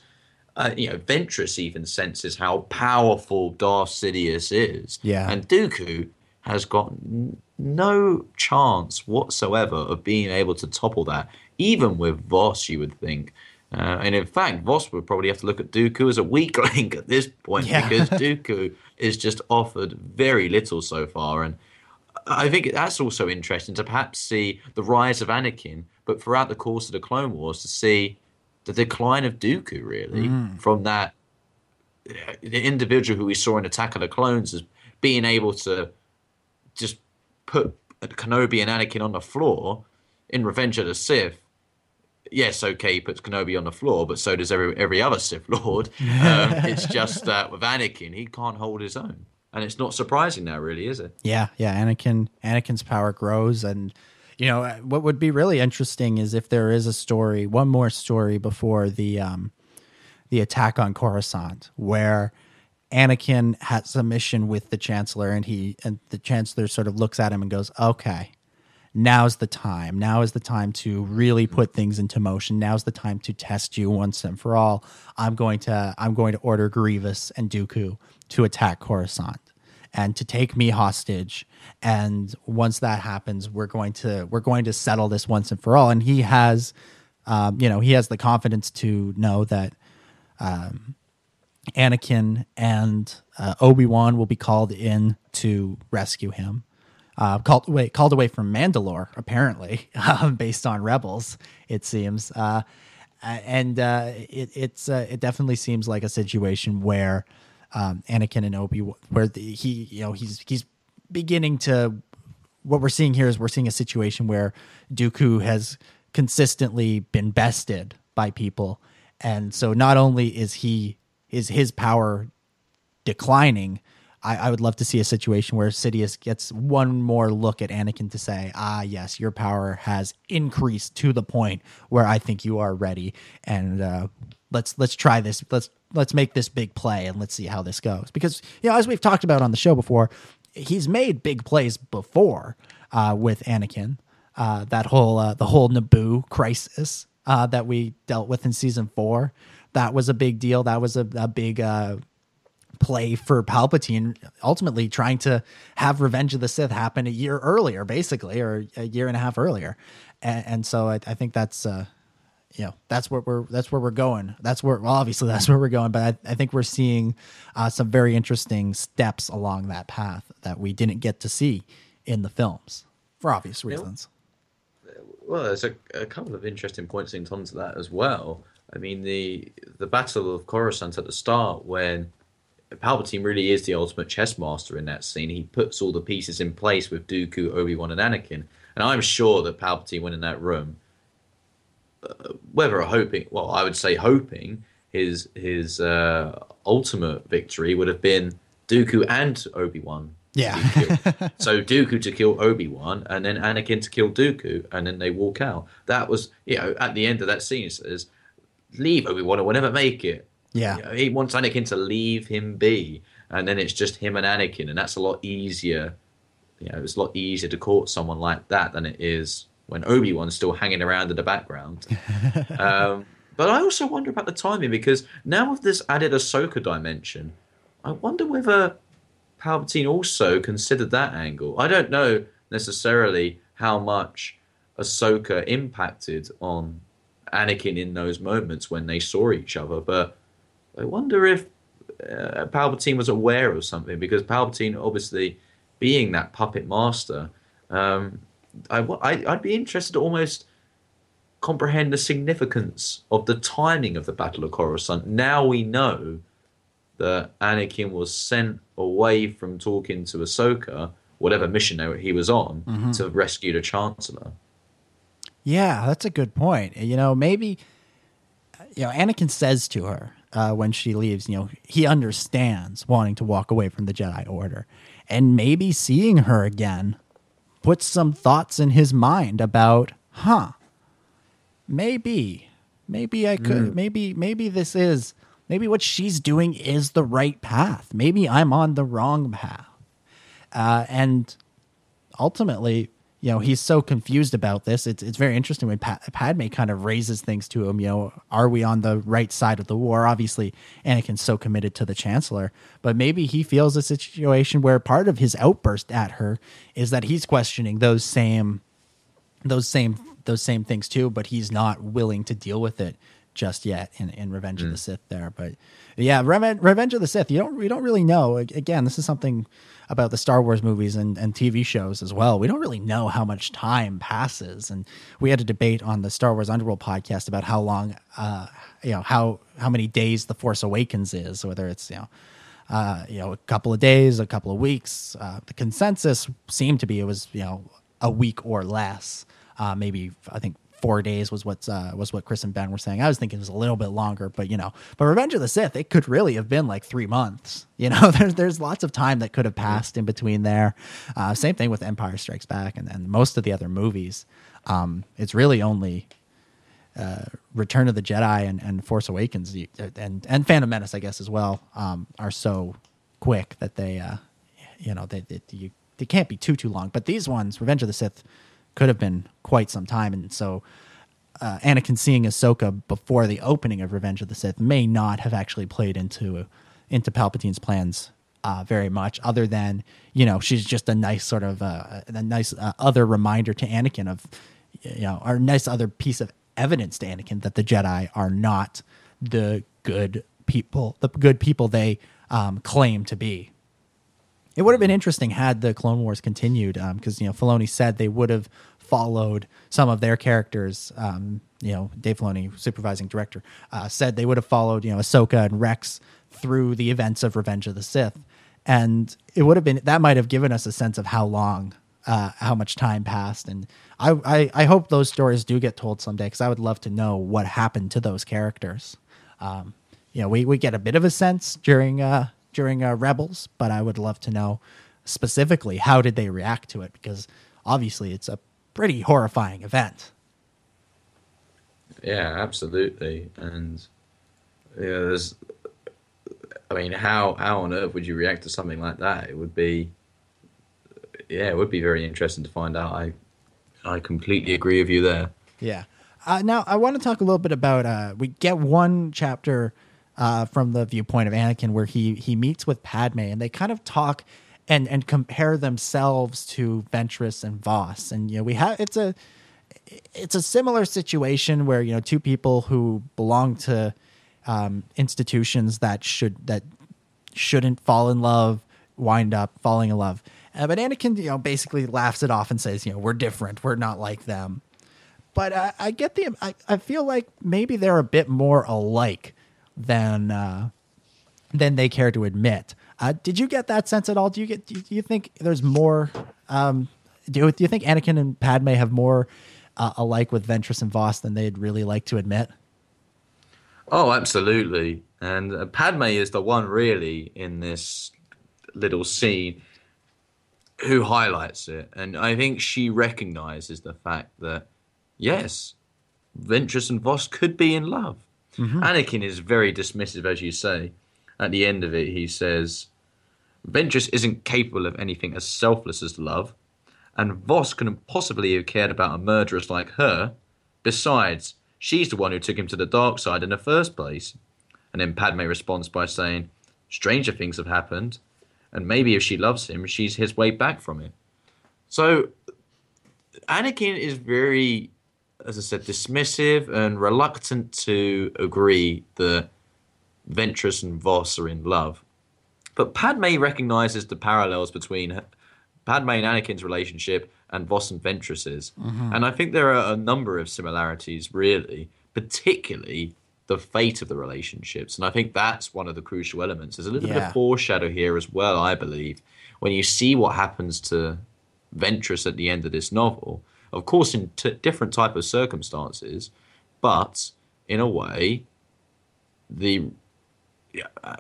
uh, you know, Ventress even senses how powerful Darth Sidious is. Yeah. And Dooku has got n- no chance whatsoever of being able to topple that, even with Vos, you would think. Uh, and in fact, Vos would probably have to look at Dooku as a weak link at this point yeah. because Dooku is just offered very little so far. And I think that's also interesting to perhaps see the rise of Anakin, but throughout the course of the Clone Wars to see the decline of Dooku, really, mm. from that the individual who we saw in Attack of the Clones as being able to just put Kenobi and Anakin on the floor in Revenge of the Sith. Yes, okay, he puts Kenobi on the floor, but so does every every other Sith Lord. Um, it's just that with Anakin, he can't hold his own, and it's not surprising now, really, is it? Yeah, yeah. Anakin, Anakin's power grows, and you know, what would be really interesting is if there is a story, one more story before the um, the attack on Coruscant, where Anakin has a mission with the Chancellor, and he and the Chancellor sort of looks at him and goes, "Okay, now's the time. Now is the time to really put things into motion. Now's the time to test you once and for all. I'm going to I'm going to order Grievous and Dooku to attack Coruscant." And to take me hostage and once that happens we're going to we're going to settle this once and for all and he has um, you know he has the confidence to know that um, Anakin and uh, Obi Wan will be called in to rescue him. Uh, called away, called away from Mandalore, apparently, um, based on Rebels. It seems, uh, and uh, it, it's uh, it definitely seems like a situation where um, Anakin and Obi, where the, he, you know, he's he's beginning to. What we're seeing here is we're seeing a situation where Dooku has consistently been bested by people, and so not only is he is his power declining, I, would love to see a situation where Sidious gets one more look at Anakin to say, "Ah, yes, your power has increased to the point where I think you are ready, and uh, let's let's try this. Let's let's make this big play, and let's see how this goes." Because you know, as we've talked about on the show before, he's made big plays before uh, with Anakin. Uh, that whole uh, the whole Naboo crisis uh, that we dealt with in season four that was a big deal. That was a, a big uh, play for Palpatine, ultimately trying to have Revenge of the Sith happen a year earlier, basically, or a year and a half earlier. And, and so I, I, think that's, uh, you know, that's where we're that's where we're going. That's where well, obviously that's where we're going. But I, I think we're seeing uh, some very interesting steps along that path that we didn't get to see in the films for obvious reasons. Well, there's a, a couple of interesting points in terms of that as well. I mean, the the Battle of Coruscant at the start, when Palpatine really is the ultimate chess master in that scene. He puts all the pieces in place with Dooku, Obi Wan, and Anakin. And I'm sure that Palpatine went in that room, whether hoping, well, I would say hoping his his uh, ultimate victory would have been Dooku and Obi Wan. Yeah. so Dooku to kill Obi Wan, and then Anakin to kill Dooku, and then they walk out. That was, you know, at the end of that scene, it says, "Leave Obi Wan, or we'll never make it." Yeah. You know, he wants Anakin to leave him be, and then it's just him and Anakin, and that's a lot easier. You know, it's a lot easier to court someone like that than it is when Obi Wan's still hanging around in the background. um, but I also wonder about the timing because now with this added Ahsoka dimension, I wonder whether Palpatine also considered that angle. I don't know necessarily how much Ahsoka impacted on Anakin in those moments when they saw each other, but I wonder if uh, Palpatine was aware of something because Palpatine, obviously, being that puppet master, um, I, I, would be interested to almost comprehend the significance of the timing of the Battle of Coruscant. Now we know that Anakin was sent away from talking to Ahsoka, whatever mission he was on, mm-hmm. to rescue the Chancellor. Yeah, that's a good point. You know, maybe you know Anakin says to her, uh, when she leaves, you know, he understands wanting to walk away from the Jedi Order. And maybe seeing her again puts some thoughts in his mind about, huh, maybe, maybe I could, mm. maybe, maybe this is, maybe what she's doing is the right path. Maybe I'm on the wrong path. Uh, and ultimately, you know he's so confused about this. It's it's very interesting when pa- Padme kind of raises things to him. You know, are we on the right side of the war? Obviously, Anakin's so committed to the Chancellor, but maybe he feels a situation where part of his outburst at her is that he's questioning those same those same those same things too, but he's not willing to deal with it just yet in, in Revenge mm. of the Sith there. But yeah, Revenge, Revenge of the Sith. You don't we don't really know. Again, this is something about the Star Wars movies and, and TV shows as well. We don't really know how much time passes, and we had a debate on the Star Wars Underworld podcast about how long, uh, you know, how how many days the Force Awakens is, whether it's you know. Uh, you know, a couple of days, a couple of weeks. Uh, the consensus seemed to be it was, you know, a week or less. Uh, maybe I think four days was what's uh, was what Chris and Ben were saying. I was thinking it was a little bit longer, but you know, but Revenge of the Sith, it could really have been like three months. You know, there's there's lots of time that could have passed in between there. Uh, same thing with Empire Strikes Back and, and most of the other movies. Um, it's really only uh, Return of the Jedi and, and Force Awakens and and Phantom Menace, I guess, as well, um, are so quick that they, uh, you know, they, they you they can't be too too long. But these ones, Revenge of the Sith, could have been quite some time, and so uh, Anakin seeing Ahsoka before the opening of Revenge of the Sith may not have actually played into into Palpatine's plans uh, very much, other than you know she's just a nice sort of uh, a nice uh, other reminder to Anakin of you know or nice other piece of evidence to Anakin that the Jedi are not the good people, the good people they um, claim to be. It would have been interesting had the Clone Wars continued, because um, you know Filoni said they would have followed some of their characters. Um, you know, Dave Filoni, supervising director, uh, said they would have followed you know Ahsoka and Rex through the events of Revenge of the Sith, and it would have been that might have given us a sense of how long, uh, how much time passed, and I, I, I hope those stories do get told someday because I would love to know what happened to those characters. Um, you know, we, we get a bit of a sense during uh, during uh, Rebels, but I would love to know specifically how did they react to it because obviously it's a pretty horrifying event. Yeah, absolutely, and yeah, there's. I mean, how how on earth would you react to something like that? It would be, yeah, it would be very interesting to find out. I I completely agree with you there. Yeah. Uh, now I want to talk a little bit about. Uh, we get one chapter uh, from the viewpoint of Anakin, where he he meets with Padme, and they kind of talk and and compare themselves to Ventress and Vos, and you know we have it's a it's a similar situation where you know two people who belong to um, institutions that should that shouldn't fall in love wind up falling in love. Uh, but Anakin, you know, basically laughs it off and says, you know, we're different, we're not like them. But I, I get the, I, I feel like maybe they're a bit more alike than uh, than they care to admit. Uh, did you get that sense at all? Do you get? Do you, think there's more? Um, do, you, do you think Anakin and Padme have more uh, alike with Ventress and Vos than they'd really like to admit? Oh, absolutely. And uh, Padme is the one really in this little scene who highlights it, and I think she recognizes the fact that yes, Ventress and Vos could be in love. Mm-hmm. Anakin is very dismissive, as you say. At the end of it, he says, Ventress isn't capable of anything as selfless as love, and Vos couldn't possibly have cared about a murderess like her. Besides, she's the one who took him to the dark side in the first place. And then Padme responds by saying, Stranger things have happened, and maybe if she loves him, she's his way back from it. So, Anakin is very as I said, dismissive and reluctant to agree that Ventress and Vos are in love. But Padme recognizes the parallels between Padme and Anakin's relationship and Vos and Ventress's. Mm-hmm. And I think there are a number of similarities, really, particularly the fate of the relationships. And I think that's one of the crucial elements. There's a little yeah. bit of foreshadow here as well, I believe, when you see what happens to Ventress at the end of this novel of course in t- different type of circumstances, but in a way, the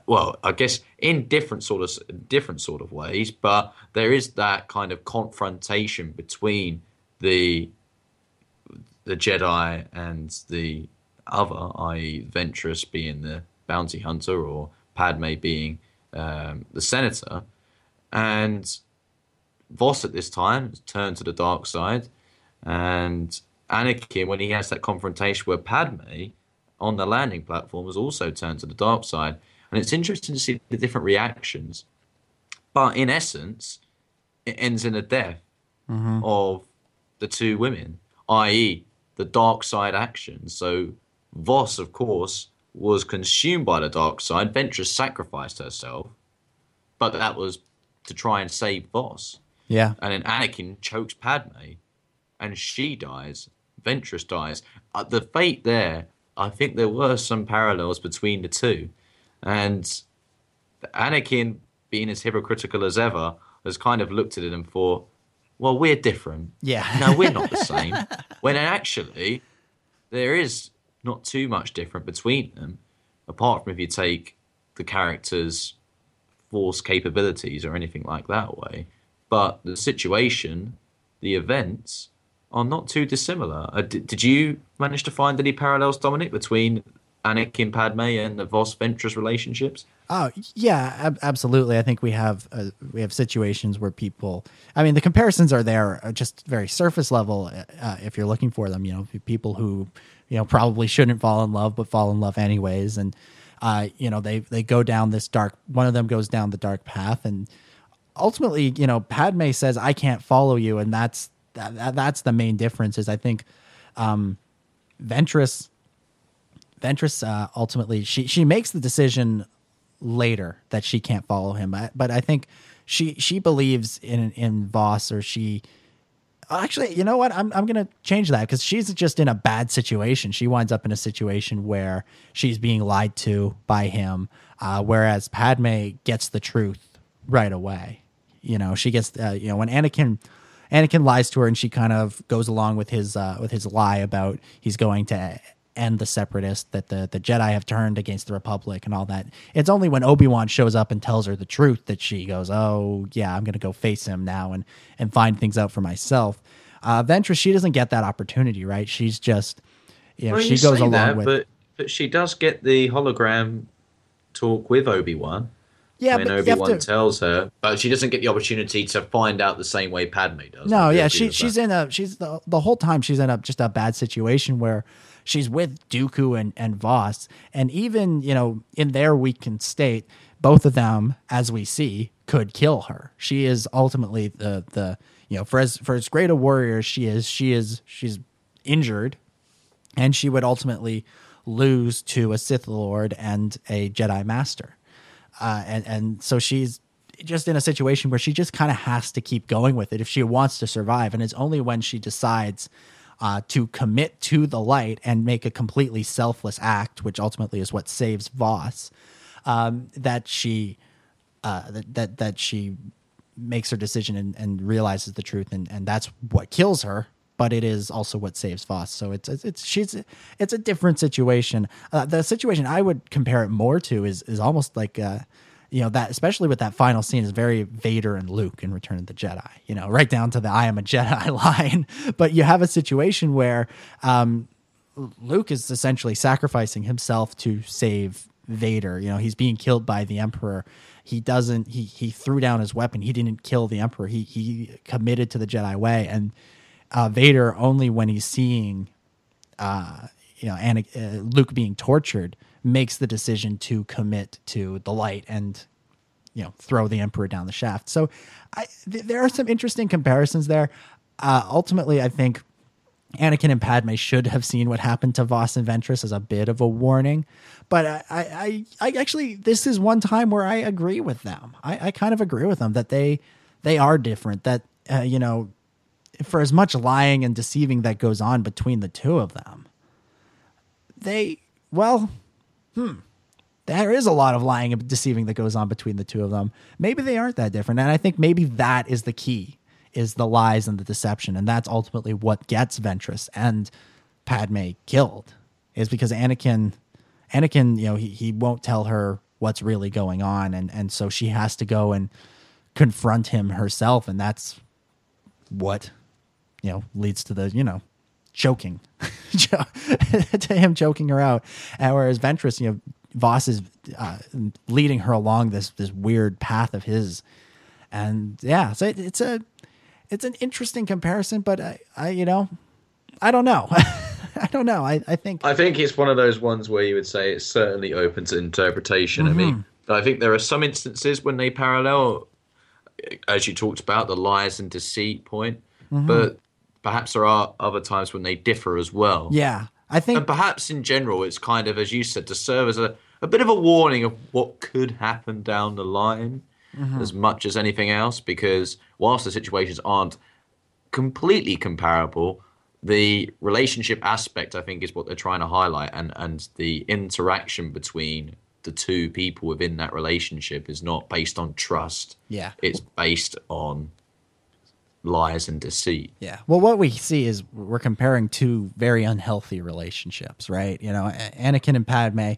well, I guess in different sort of different sort of ways, but there is that kind of confrontation between the the Jedi and the other, i.e., Ventress being the bounty hunter or Padme being um, the senator, and Vos at this time turned to the dark side, and Anakin, when he has that confrontation with Padme on the landing platform, has also turned to the dark side. And it's interesting to see the different reactions. But in essence, it ends in a death mm-hmm. of the two women, i.e., the dark side action. So Vos, of course, was consumed by the dark side. Ventress sacrificed herself, but that was to try and save Vos. Yeah. And then Anakin chokes Padme and she dies. Ventress dies. Uh, the fate there, I think there were some parallels between the two. And Anakin, being as hypocritical as ever, has kind of looked at it and thought, well, we're different. Yeah. No, we're not the same. when actually, there is not too much different between them, apart from if you take the characters' force capabilities or anything like that away. But the situation, the events, are not too dissimilar. Uh, did, did you manage to find any parallels, Dominic, between Anakin Padme and the Vos Ventress relationships? Oh yeah, ab- absolutely. I think we have uh, we have situations where people. I mean, the comparisons are there, uh, just very surface level. Uh, if you're looking for them, you know, people who you know probably shouldn't fall in love but fall in love anyways, and uh, you know they they go down this dark. One of them goes down the dark path, and ultimately, you know, Padme says, "I can't follow you," and that's that, that's the main difference. Is I think um, Ventress Ventress uh, ultimately she she makes the decision later that she can't follow him, but, but I think she she believes in in Vos or she actually you know what I'm I'm gonna change that because she's just in a bad situation. She winds up in a situation where she's being lied to by him, uh, whereas Padme gets the truth right away. You know, she gets uh, you know when Anakin. Anakin lies to her, and she kind of goes along with his uh, with his lie about he's going to end the separatists that the, the Jedi have turned against the Republic and all that. It's only when Obi Wan shows up and tells her the truth that she goes, "Oh yeah, I'm going to go face him now and and find things out for myself." Uh, Ventress, she doesn't get that opportunity, right? She's just, you know, well, she you goes along that, with. But but she does get the hologram talk with Obi Wan. Yeah, when but Obi Wan to... tells her, but she doesn't get the opportunity to find out the same way Padme does. No, yeah, she she's in a she's the the whole time she's in a just a bad situation where she's with Dooku and, and Vos. And even, you know, in their weakened state, both of them, as we see, could kill her. She is ultimately the the you know, for as for as great a warrior as she is, she is she's injured and she would ultimately lose to a Sith Lord and a Jedi Master. Uh, and and so she's just in a situation where she just kind of has to keep going with it if she wants to survive. And it's only when she decides uh, to commit to the light and make a completely selfless act, which ultimately is what saves Vos, um, that she uh, that, that that she makes her decision and, and realizes the truth, and, and that's what kills her. But it is also what saves Vos. So it's it's, it's she's it's a different situation. Uh, the situation I would compare it more to is is almost like. Uh, you know that especially with that final scene is very Vader and Luke in Return of the Jedi. You know, right down to the "I am a Jedi" line. But you have a situation where um, Luke is essentially sacrificing himself to save Vader. You know, he's being killed by the Emperor. He doesn't. He he threw down his weapon. He didn't kill the Emperor. He he committed to the Jedi way. And uh, Vader only when he's seeing, uh, you know, Anna, uh, Luke being tortured makes the decision to commit to the light and you know throw the emperor down the shaft. So I, th- there are some interesting comparisons there. Uh, ultimately i think anakin and padme should have seen what happened to vos and ventress as a bit of a warning. But I, I, I actually this is one time where i agree with them. I, I kind of agree with them that they they are different that uh, you know for as much lying and deceiving that goes on between the two of them they well hmm, there is a lot of lying and deceiving that goes on between the two of them. Maybe they aren't that different. And I think maybe that is the key is the lies and the deception. And that's ultimately what gets Ventress and Padme killed is because Anakin, Anakin, you know, he, he won't tell her what's really going on. And, and so she has to go and confront him herself. And that's what, you know, leads to the, you know, choking to him choking her out. And whereas Ventress, you know, Vos is uh, leading her along this this weird path of his, and yeah, so it, it's a it's an interesting comparison, but I, I you know, I don't know. I don't know. I, I think I think it's one of those ones where you would say it's certainly open to interpretation. Mm-hmm. I mean, I think there are some instances when they parallel, as you talked about, the lies and deceit point, mm-hmm. but perhaps there are other times when they differ as well. Yeah, I think, and perhaps in general, it's kind of as you said to serve as a a bit of a warning of what could happen down the line, mm-hmm. as much as anything else. Because whilst the situations aren't completely comparable, the relationship aspect I think is what they're trying to highlight, and and the interaction between the two people within that relationship is not based on trust. Yeah, it's based on lies and deceit. Yeah. Well, what we see is we're comparing two very unhealthy relationships, right? You know, Anakin and Padme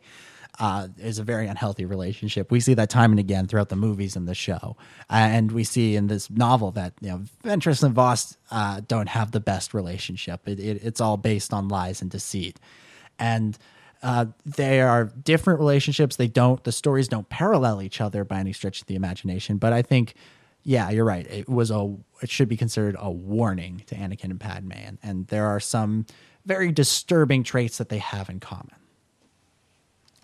uh, is a very unhealthy relationship. We see that time and again throughout the movies and the show, and we see in this novel that you know Ventress and Vos uh, don't have the best relationship. It, it, it's all based on lies and deceit, and. Uh, they are different relationships. They don't. The stories don't parallel each other by any stretch of the imagination. But I think yeah, you're right. It was a it should be considered a warning to Anakin and Padme, and, and there are some very disturbing traits that they have in common.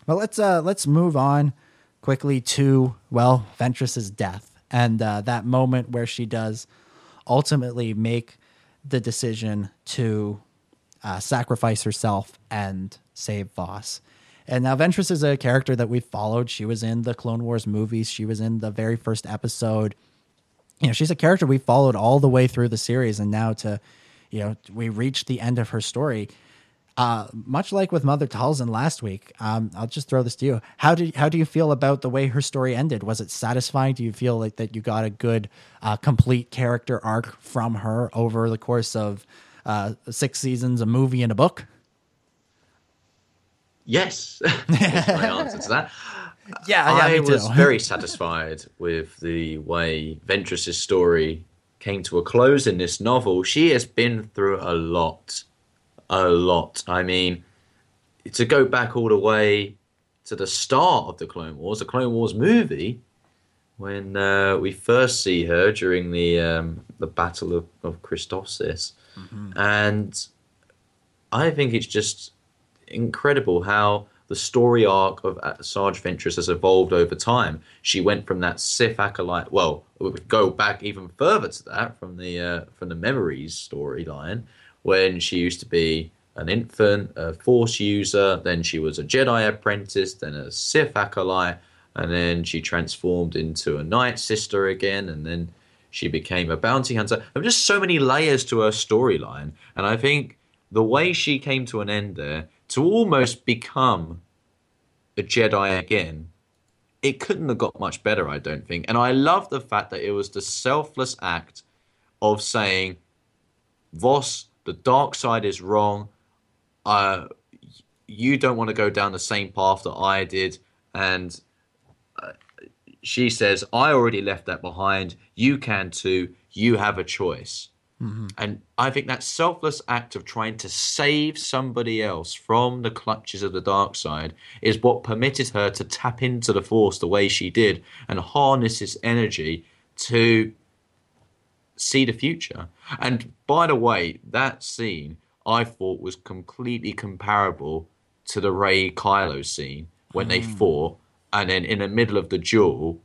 But let's uh let's move on quickly to well Ventress's death and uh, that moment where she does ultimately make the decision to uh, sacrifice herself and save Vos. And now Ventress is a character that we've followed. She was in the Clone Wars movies. She was in the very first episode you know she's a character we followed all the way through the series and now to you know we reached the end of her story uh, much like with Mother Talzin last week, um, I'll just throw this to you. How do how do you feel about the way her story ended? Was it satisfying? Do you feel like that you got a good, uh, complete character arc from her over the course of uh, six seasons, a movie, and a book? Yes, my answer to that. Yeah, yeah I was very satisfied with the way Ventress's story came to a close in this novel. She has been through a lot, a lot. I mean, to go back all the way to the start of the Clone Wars, the Clone Wars movie, when uh, we first see her during the um, the Battle of, of Christophsis, mm-hmm. and I think it's just incredible how the story arc of uh, Asajj Ventress has evolved over time. She went from that Sith acolyte. Well, we would go back even further to that from the uh, from the Memories storyline, when she used to be an infant, a Force user. Then she was a Jedi apprentice, then a Sith acolyte, and then she transformed into a Night Sister again, and then she became a bounty hunter. There were just so many layers to her storyline, and I think the way she came to an end there to almost become a Jedi again, it couldn't have got much better, I don't think. And I love the fact that it was the selfless act of saying, Vos, the dark side is wrong. Uh, you don't want to go down the same path that I did. And uh, she says, I already left that behind. You can too. You have a choice. Mm-hmm. And I think that selfless act of trying to save somebody else from the clutches of the dark side is what permitted her to tap into the force the way she did and harness its energy to see the future. And by the way, that scene I thought was completely comparable to the Rey Kylo scene when mm. they fought, and then in the middle of the duel,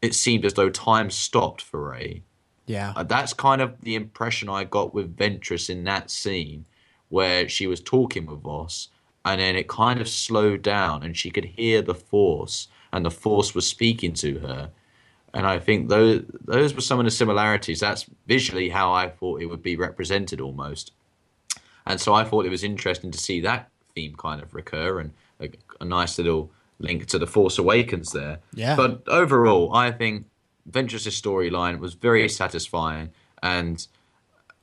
it seemed as though time stopped for Rey yeah. Uh, that's kind of the impression I got with Ventress in that scene where she was talking with Vos and then it kind of slowed down and she could hear the force and the force was speaking to her. And I think those those were some of the similarities. That's visually how I thought it would be represented almost. And so I thought it was interesting to see that theme kind of recur and a, a nice little link to the Force Awakens there. Yeah. But overall, I think Ventress's storyline was very satisfying, and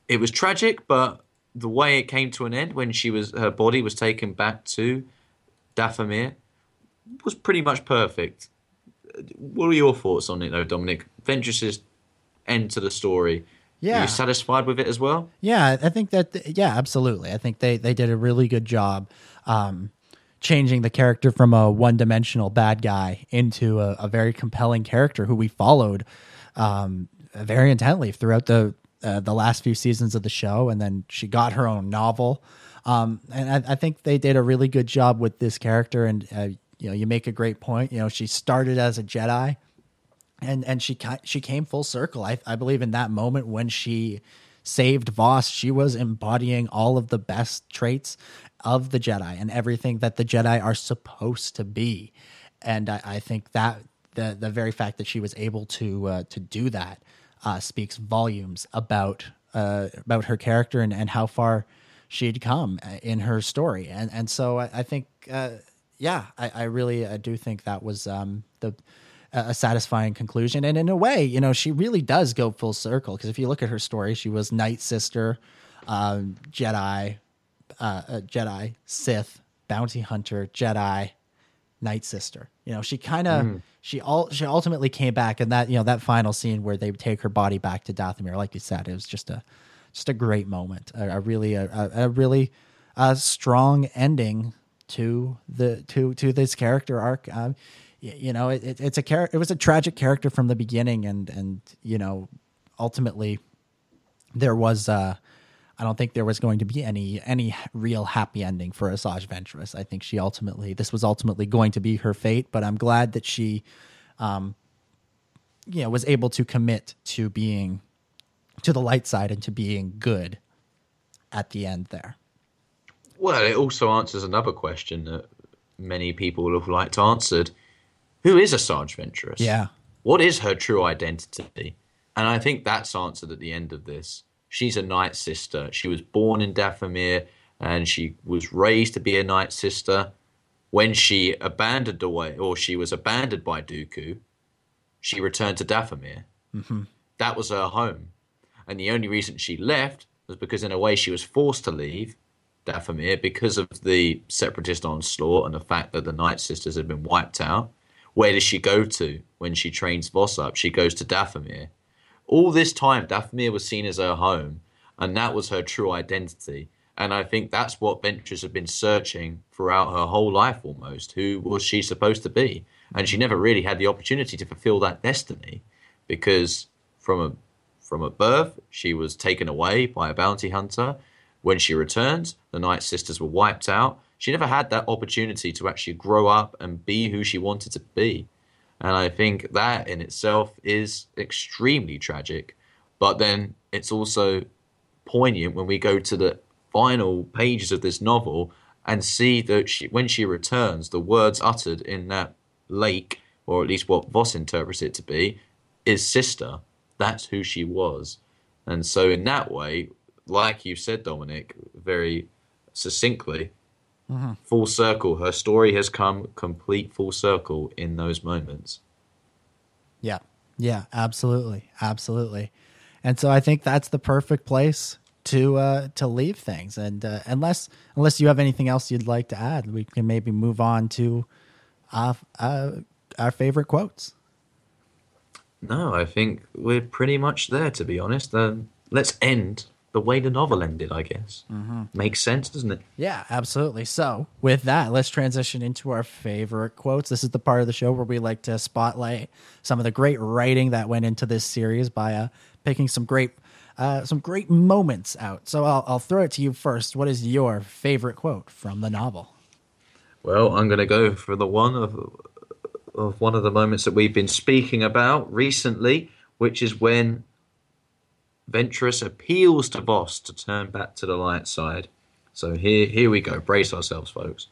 it was tragic, but the way it came to an end when she was her body was taken back to Dathomir was pretty much perfect. What are your thoughts on it, though, Dominic? Ventress's end to the story. Yeah, are you satisfied with it as well? Yeah, I think that. Yeah, absolutely. I think they they did a really good job. Um, changing the character from a one dimensional bad guy into a, a, very compelling character who we followed um, very intently throughout the uh, the last few seasons of the show, and then she got her own novel. Um, and I, I, think they did a really good job with this character. And uh, you know, you make a great point. You know, she started as a Jedi, and and she she came full circle. I, I believe in that moment when she saved Vos, she was embodying all of the best traits of the Jedi and everything that the Jedi are supposed to be. And I, I think that the the very fact that she was able to uh, to do that uh, speaks volumes about uh, about her character and, and how far she'd come uh, in her story. And and so I, I think uh, yeah, I, I really I do think that was um, the a satisfying conclusion. And in a way, you know, she really does go full circle because if you look at her story, she was Night Sister, um, Jedi, uh, uh, Jedi, Sith, Bounty Hunter, Jedi, Night Sister. You know, she kind of mm. she all she ultimately came back, and that you know that final scene where they take her body back to Dathomir, like you said, it was just a just a great moment, a, a really a, a, really uh, strong ending to the to to this character arc. Um, you know, it, it, it's a char- it was a tragic character from the beginning, and and you know, ultimately, there was uh, I don't think there was going to be any any real happy ending for Asajj Ventress. I think she ultimately this was ultimately going to be her fate, but I'm glad that she, um, you know, was able to commit to being to the light side and to being good at the end there. Well, it also answers another question that many people have liked answered who is Asajj Ventress? Yeah. What is her true identity? And I think that's answered at the end of this. She's a Night Sister. She was born in Dathomir and she was raised to be a Night Sister. When she abandoned away, or she was abandoned by Dooku, she returned to Dathomir. Mm-hmm. That was her home. And the only reason she left was because, in a way, she was forced to leave Dathomir because of the separatist onslaught and the fact that the Night Sisters had been wiped out. Where does she go to when she trains Vos up? She goes to Dathomir. All this time, Dathomir was seen as her home, and that was her true identity. And I think that's what Ventress had been searching throughout her whole life almost. Who was she supposed to be? And she never really had the opportunity to fulfill that destiny because from a from a birth, she was taken away by a bounty hunter. When she returned, the Night Sisters were wiped out, she never had that opportunity to actually grow up and be who she wanted to be. And I think that in itself is extremely tragic. But then it's also poignant when we go to the final pages of this novel and see that she, when she returns, the words uttered in that lake, or at least what Vos interprets it to be, is sister. That's who she was. And so, in that way, like you said, Dominic, very succinctly, Mm-hmm. Full circle. Her story has come complete full circle in those moments. Yeah. Yeah, absolutely. Absolutely. And so I think that's the perfect place to uh to leave things and uh, unless unless you have anything else you'd like to add we can maybe move on to uh, uh our favorite quotes no i think we're pretty much there to be honest um, let's end the way the novel ended, I guess. Mm-hmm. Makes sense, doesn't it? Yeah, absolutely. So, with that, let's transition into our favorite quotes. This is the part of the show where we like to spotlight some of the great writing that went into this series by uh, picking some great. Uh, some great moments out. So I'll, I'll throw it to you first. What is your favorite quote from the novel? Well, I'm going to go for the one of of one of the moments that we've been speaking about recently, which is when Ventress appeals to Vos to turn back to the light side. So here, here we go. Brace ourselves, folks.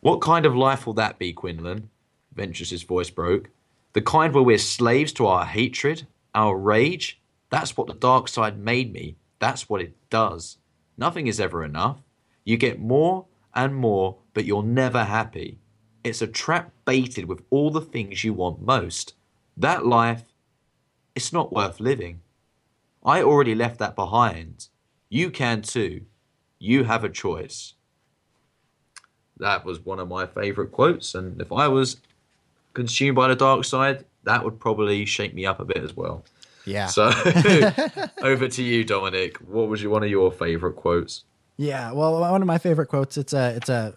What kind of life will that be, Quinlan? Ventress's voice broke. The kind where we're slaves to our hatred, our rage? That's what the dark side made me. That's what it does. Nothing is ever enough. You get more and more, but you're never happy. It's a trap baited with all the things you want most. That life, it's not worth living. I already left that behind. You can too. You have a choice. That was one of my favorite quotes, and if I was consumed by the dark side, that would probably shake me up a bit as well. Yeah. So over to you, Dominic. What was your, one of your favorite quotes? Yeah, well, one of my favorite quotes. It's a, it's a,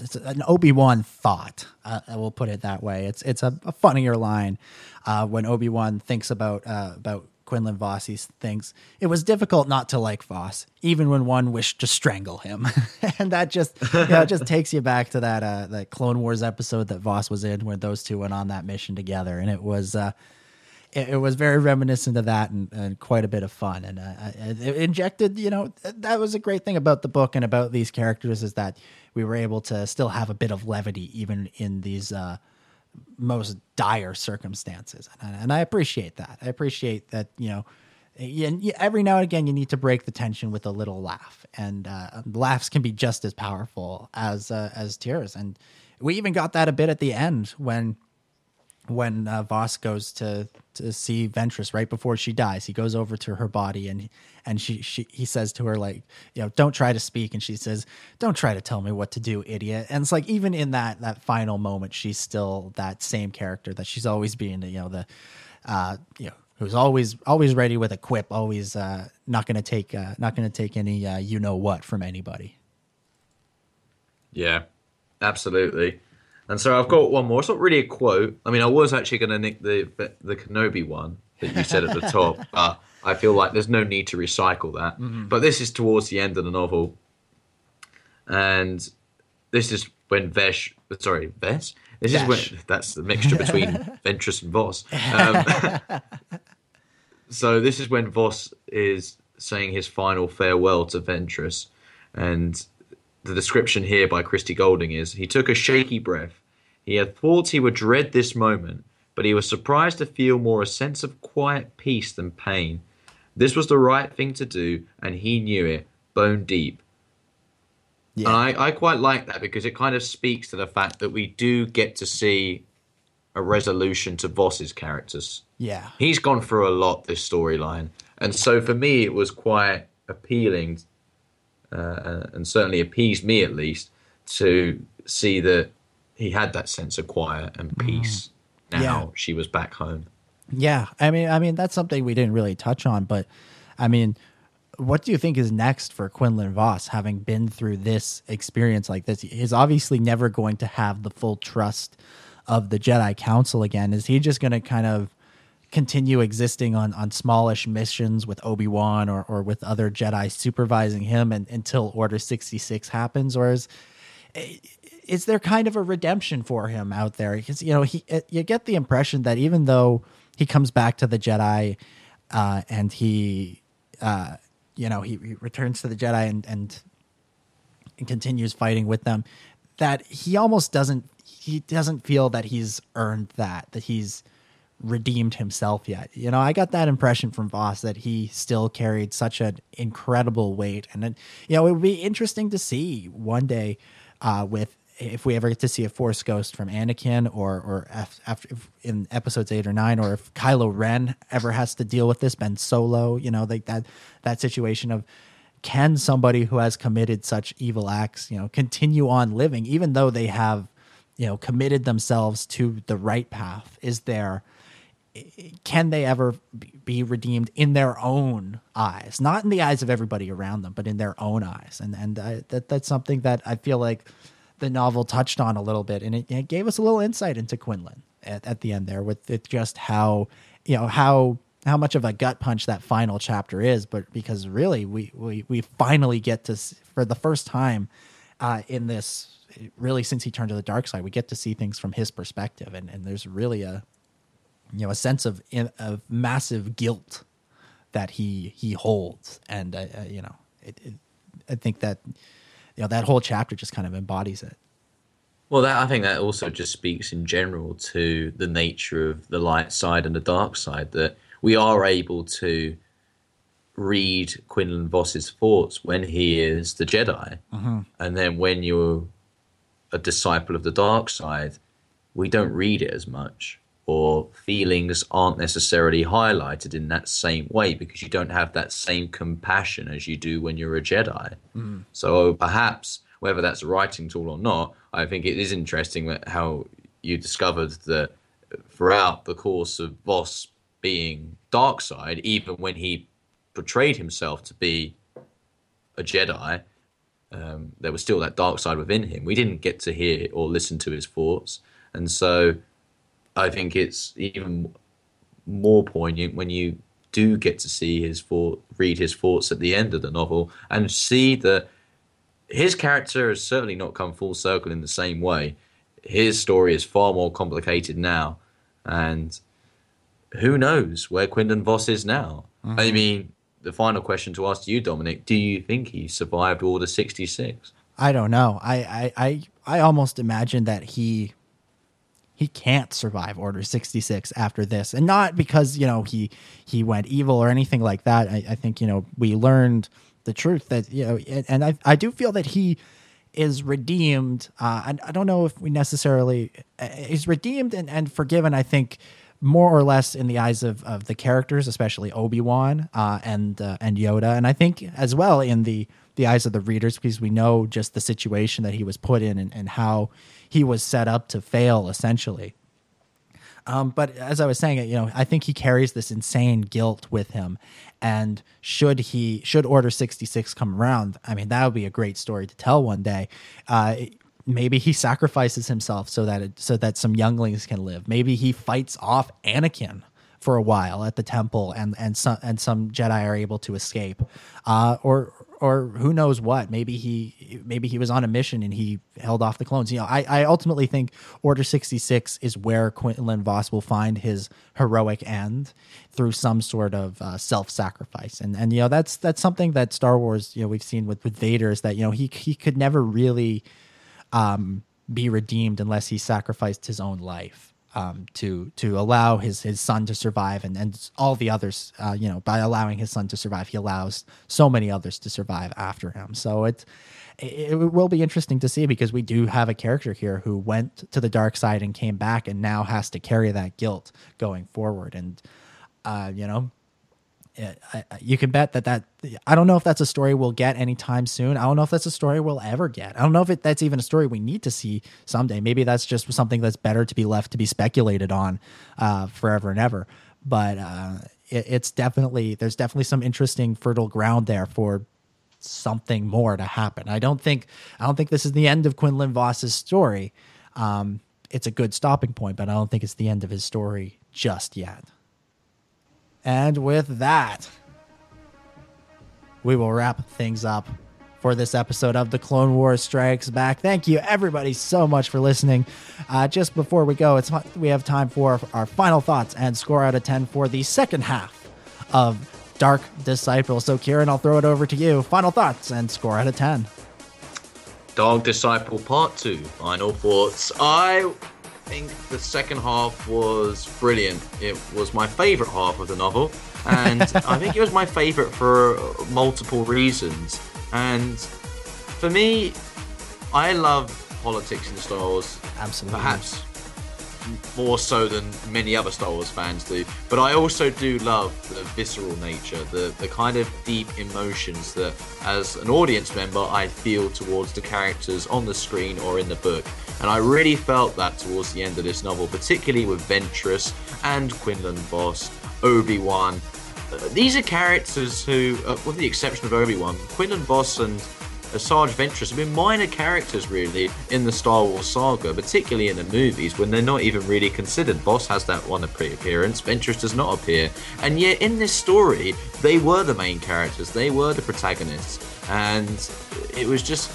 it's an Obi Wan thought. Uh, I will put it that way. It's it's a, a funnier line uh, when Obi Wan thinks about uh, about Quinlan Vos thinks it was difficult not to like Vos, even when one wished to strangle him. and that just you know, just takes you back to that uh, that Clone Wars episode that Vos was in, where those two went on that mission together, and it was. Uh, it, it was very reminiscent of that and, and quite a bit of fun. And uh, it injected, you know, that was a great thing about the book and about these characters is that we were able to still have a bit of levity even in these uh, most dire circumstances, and, and I appreciate that. I appreciate that you know. every now and again, you need to break the tension with a little laugh, and uh, laughs can be just as powerful as uh, as tears. And we even got that a bit at the end when when uh, Vos goes to to see Ventress right before she dies, he goes over to her body and and she, she he says to her like, you know, don't try to speak, and she says, don't try to tell me what to do, idiot. And it's like even in that that final moment, she's still that same character that she's always been, you know, the uh, you know, who's always always ready with a quip, always uh, not going to take uh, not going to take any uh, you know what from anybody. Yeah, absolutely. And so I've got one more. It's not really a quote. I mean, I was actually going to nick the the Kenobi one that you said at the top, but I feel like there's no need to recycle that. Mm-hmm. But this is towards the end of the novel, and this is when Vesh, sorry, Vesh. This Dash. is when that's the mixture between Ventress and Vos. Um, so this is when Vos is saying his final farewell to Ventress, and the description here by Christie Golden is he took a shaky breath. He had thought he would dread this moment, but he was surprised to feel more a sense of quiet peace than pain. This was the right thing to do, and he knew it, bone deep. Yeah. And I, I quite like that because it kind of speaks to the fact that we do get to see a resolution to Vos's characters. Yeah. He's gone through a lot this storyline. And so for me, it was quite appealing uh, and certainly appeased me at least to see that he had that sense of quiet and mm-hmm. peace. Mm. Now yeah. she was back home. Yeah, I mean, I mean that's something we didn't really touch on, but I mean, what do you think is next for Quinlan Vos, having been through this experience like this? He's obviously never going to have the full trust of the Jedi Council again. Is he just going to kind of continue existing on on smallish missions with Obi Wan or or with other Jedi supervising him and, until Order sixty six happens, or is is there kind of a redemption for him out there? Because you know he you get the impression that even though he comes back to the Jedi uh, and he uh, you know he, he, returns to the Jedi and, and and continues fighting with them, that he almost doesn't he doesn't feel that he's earned that that he's redeemed himself yet. You know, I got that impression from Vos that he still carried such an incredible weight, and then you know, it would be interesting to see one day uh, with if we ever get to see a Force ghost from Anakin, or or after in episodes eight or nine, or if Kylo Ren ever has to deal with this, Ben Solo, you know, like that that situation of can somebody who has committed such evil acts, you know, continue on living even though they have, you know, committed themselves to the right path? Is there can they ever be redeemed in their own eyes, not in the eyes of everybody around them, but in their own eyes? And and I, that that's something that I feel like the novel touched on a little bit, and it, it gave us a little insight into Quinlan at, at the end there, with it just how you know how how much of a gut punch that final chapter is, but because really we we we finally get to for the first time uh, in this really since he turned to the dark side, we get to see things from his perspective, and and there's really a you know a sense of of massive guilt that he he holds, and uh, uh, you know, it, it, I think that you know that whole chapter just kind of embodies it. Well, that I think that also just speaks in general to the nature of the light side and the dark side that we are able to read Quinlan Vos's thoughts when he is the Jedi, mm-hmm. and then when you're a disciple of the dark side, we don't read it as much or feelings aren't necessarily highlighted in that same way because you don't have that same compassion as you do when you're a Jedi. Mm. So perhaps whether that's a writing tool or not, I think it is interesting how you discovered that throughout the course of Vos being dark side, even when he portrayed himself to be a Jedi, um, there was still that dark side within him. We didn't get to hear or listen to his thoughts, and so I think it's even more poignant when you do get to see his thought, read his thoughts at the end of the novel, and see that his character has certainly not come full circle in the same way. His story is far more complicated now, and who knows where Quinlan Vos is now? Mm-hmm. I mean, the final question to ask you, Dominic: Do you think he survived Order sixty six? I don't know. I, I I I almost imagine that he he can't survive Order 66 after this. And not because, you know, he he went evil or anything like that. I, I think, you know, we learned the truth that, you know, and I, I do feel that he is redeemed. Uh, I, I don't know if we necessarily uh, is redeemed and, and forgiven. I think more or less in the eyes of, of the characters, especially Obi Wan uh, and uh, and Yoda, and I think as well in the the eyes of the readers because we know just the situation that he was put in and, and how he was set up to fail essentially. Um, but as I was saying, you know, I think he carries this insane guilt with him, and should he should Order sixty six come around, I mean, that would be a great story to tell one day. Uh, maybe he sacrifices himself so that it, so that some younglings can live. Maybe he fights off Anakin for a while at the temple, and and some and some Jedi are able to escape, uh, or or who knows what. Maybe he maybe he was on a mission and he held off the clones. You know, I, I ultimately think Order sixty six is where Quinlan Vos will find his heroic end through some sort of uh, self sacrifice. And and you know that's that's something that Star Wars you know we've seen with with Vader is that you know he he could never really um, be redeemed unless he sacrificed his own life um, to to allow his his son to survive and and all the others uh, you know by allowing his son to survive he allows so many others to survive after him. So it it will be interesting to see because we do have a character here who went to the dark side and came back and now has to carry that guilt going forward. And uh, you know you can bet that that I don't know if that's a story we'll get anytime soon. I don't know if that's a story we'll ever get. I don't know if it, that's even a story we need to see someday. Maybe that's just something that's better to be left to be speculated on uh, forever and ever. But uh, it, it's definitely there's definitely some interesting fertile ground there for something more to happen. I don't think I don't think this is the end of Quinlan Vos's story. Um, it's a good stopping point, but I don't think it's the end of his story just yet. And with that, we will wrap things up for this episode of the Clone Wars Strikes Back. Thank you, everybody, so much for listening. Uh, just before we go, it's we have time for our final thoughts and score out of ten for the second half of Dark Disciple. So, Ciaran, I'll throw it over to you. Final thoughts and score out of ten. Dark Disciple Part Two. Final thoughts. I think the second half was brilliant. It was my favourite half of the novel, and I think it was my favourite for multiple reasons. And for me, I love politics in Star Wars. Absolutely. Perhaps more so than many other Star Wars fans do. But I also do love the visceral nature, the, the kind of deep emotions that, as an audience member, I feel towards the characters on the screen or in the book. And I really felt that towards the end of this novel, particularly with Ventress and Quinlan Vos, Obi Wan. Uh, these are characters who, uh, with the exception of Obi Wan, Quinlan Vos and Asajj Ventress. Have been minor characters really in the Star Wars saga, particularly in the movies when they're not even really considered. Vos has that one appearance, Ventress does not appear, and yet in this story they were the main characters, they were the protagonists, and it was just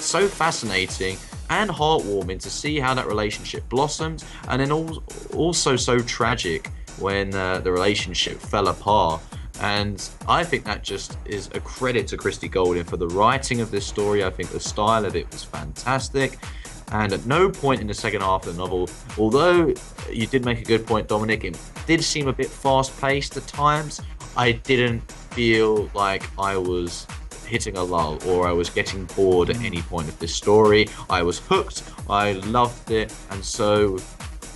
so fascinating and heartwarming to see how that relationship blossomed, and then also so tragic when uh, the relationship fell apart. And I think that just is a credit to Christie Golden for the writing of this story. I think the style of it was fantastic. And at no point in the second half of the novel, although you did make a good point, Dominic, it did seem a bit fast paced at times. I didn't feel like I was hitting a lull or I was getting bored at mm. any point of this story. I was hooked, I loved it, and so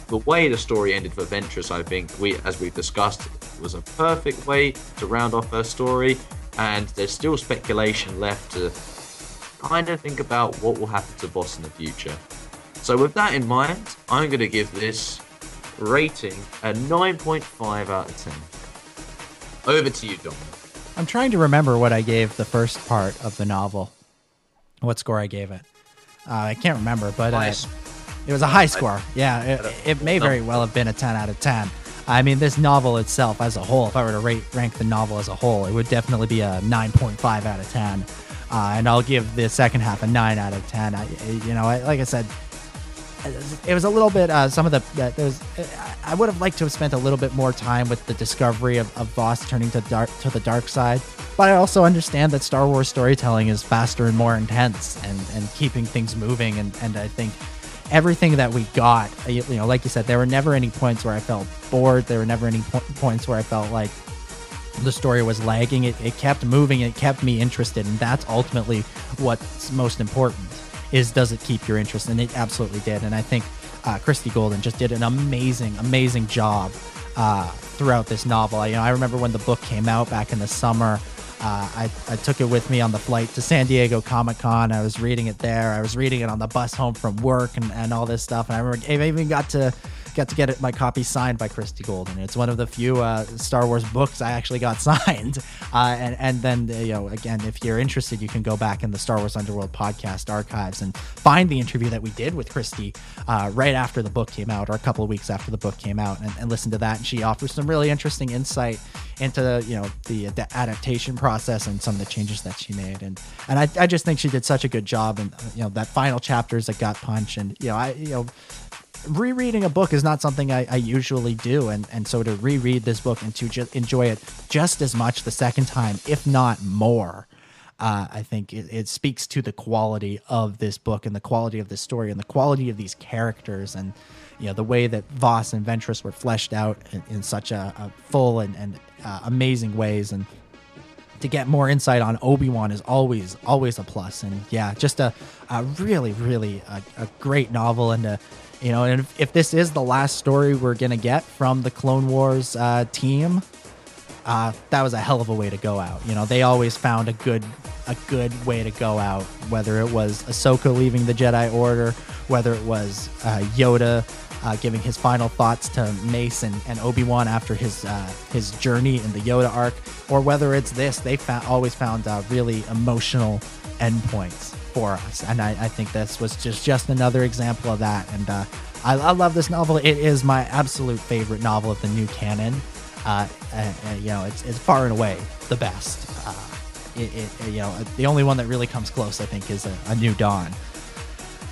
the way the story ended for Ventress, I think we, as we've discussed, was a perfect way to round off her story. And there's still speculation left to kind of think about what will happen to Vos in the future. So with that in mind, I'm going to give this rating a 9.5 out of 10. Over to you, Dom. I'm trying to remember what I gave the first part of the novel. What score I gave it. Uh, I can't remember, but uh, it was a high score. Yeah, it, it may very well have been a 10 out of 10. I mean, this novel itself, as a whole, if I were to rate rank the novel as a whole, it would definitely be a 9.5 out of 10. Uh, and I'll give the second half a 9 out of 10. I, you know, like I said, it was a little bit uh, some of the uh, there's I would have liked to have spent a little bit more time with the discovery of, of Vos turning to dark to the dark side but I also understand that Star Wars storytelling is faster and more intense and and keeping things moving and and I think everything that we got, you know, like you said, there were never any points where I felt bored. There were never any po- points where I felt like the story was lagging. It, it kept moving. It kept me interested, and that's ultimately what's most important. is does it keep your interest? And it absolutely did. And I think uh, Christie Golden just did an amazing, amazing job uh, throughout this novel. You know, I remember when the book came out back in the summer. Uh, I, I took it with me on the flight to San Diego Comic Con. I was reading it there. I was reading it on the bus home from work and, and all this stuff. And I remember I even got to got to get my copy signed by Christie Golden. It's one of the few uh, Star Wars books I actually got signed. Uh, and and then you know again, if you're interested, you can go back in the Star Wars Underworld podcast archives and find the interview that we did with Christie uh, right after the book came out, or a couple of weeks after the book came out, and, and listen to that. And she offers some really interesting insight into you know the, the adaptation process and some of the changes that she made. And and I, I just think she did such a good job. And you know that final chapters that got punch, and you know I you know rereading a book is not something I, I, usually do, and and so to reread this book and to ju- enjoy it just as much the second time, if not more, uh, I think it, it, speaks to the quality of this book and the quality of this story and the quality of these characters and you know the way that Vos and Ventress were fleshed out in, in such a, a, full and, and uh, amazing ways. And to get more insight on Obi-Wan is always always a plus. And yeah just a, a really really a, a great novel and a you know, and if, if, this is the last story we're gonna get from the Clone Wars uh, team, uh, that was a hell of a way to go out. You know, they always found a good a good way to go out, whether it was Ahsoka leaving the Jedi Order, whether it was uh, Yoda uh, giving his final thoughts to Mace and, and Obi Wan after his uh, his journey in the Yoda arc, or whether it's this, they found, always found uh, really emotional endpoints for us. And I, I, think this was just just another example of that. And uh, I, I, love this novel. It is my absolute favorite novel of the new canon. Uh, and, and, you know, it's, it's far and away the best. Uh, it, it, you know, the only one that really comes close, I think, is a, a New Dawn.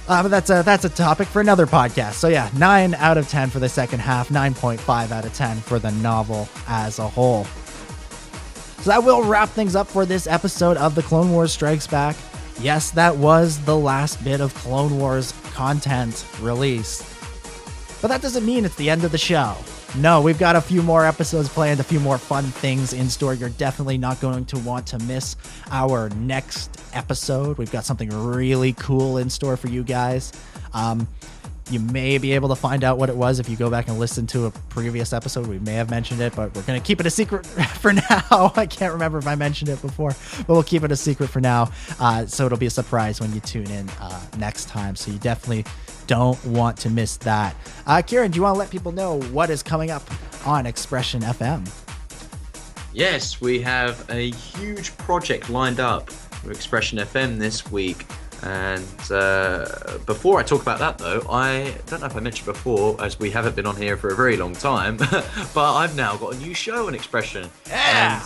Uh, but that's a that's a topic for another podcast. So yeah, nine out of ten for the second half, nine point five out of ten for the novel as a whole. So that will wrap things up for this episode of the Clone Wars Strikes Back. Yes, that was the last bit of Clone Wars content released. But that doesn't mean it's the end of the show. No, we've got a few more episodes planned, a few more fun things in store. You're definitely not going to want to miss our next episode. We've got something really cool in store for you guys. Um, you may be able to find out what it was if you go back and listen to a previous episode. We may have mentioned it, but we're going to keep it a secret for now. I can't remember if I mentioned it before, but we'll keep it a secret for now. Uh, so it'll be a surprise when you tune in uh, next time. So you definitely don't want to miss that. Uh, Ciaran, do you want to let people know what is coming up on Expression FM? Yes, we have a huge project lined up for Expression FM this week. And uh, before I talk about that, though, I don't know if I mentioned before, as we haven't been on here for a very long time, but I've now got a new show and expression. Yeah.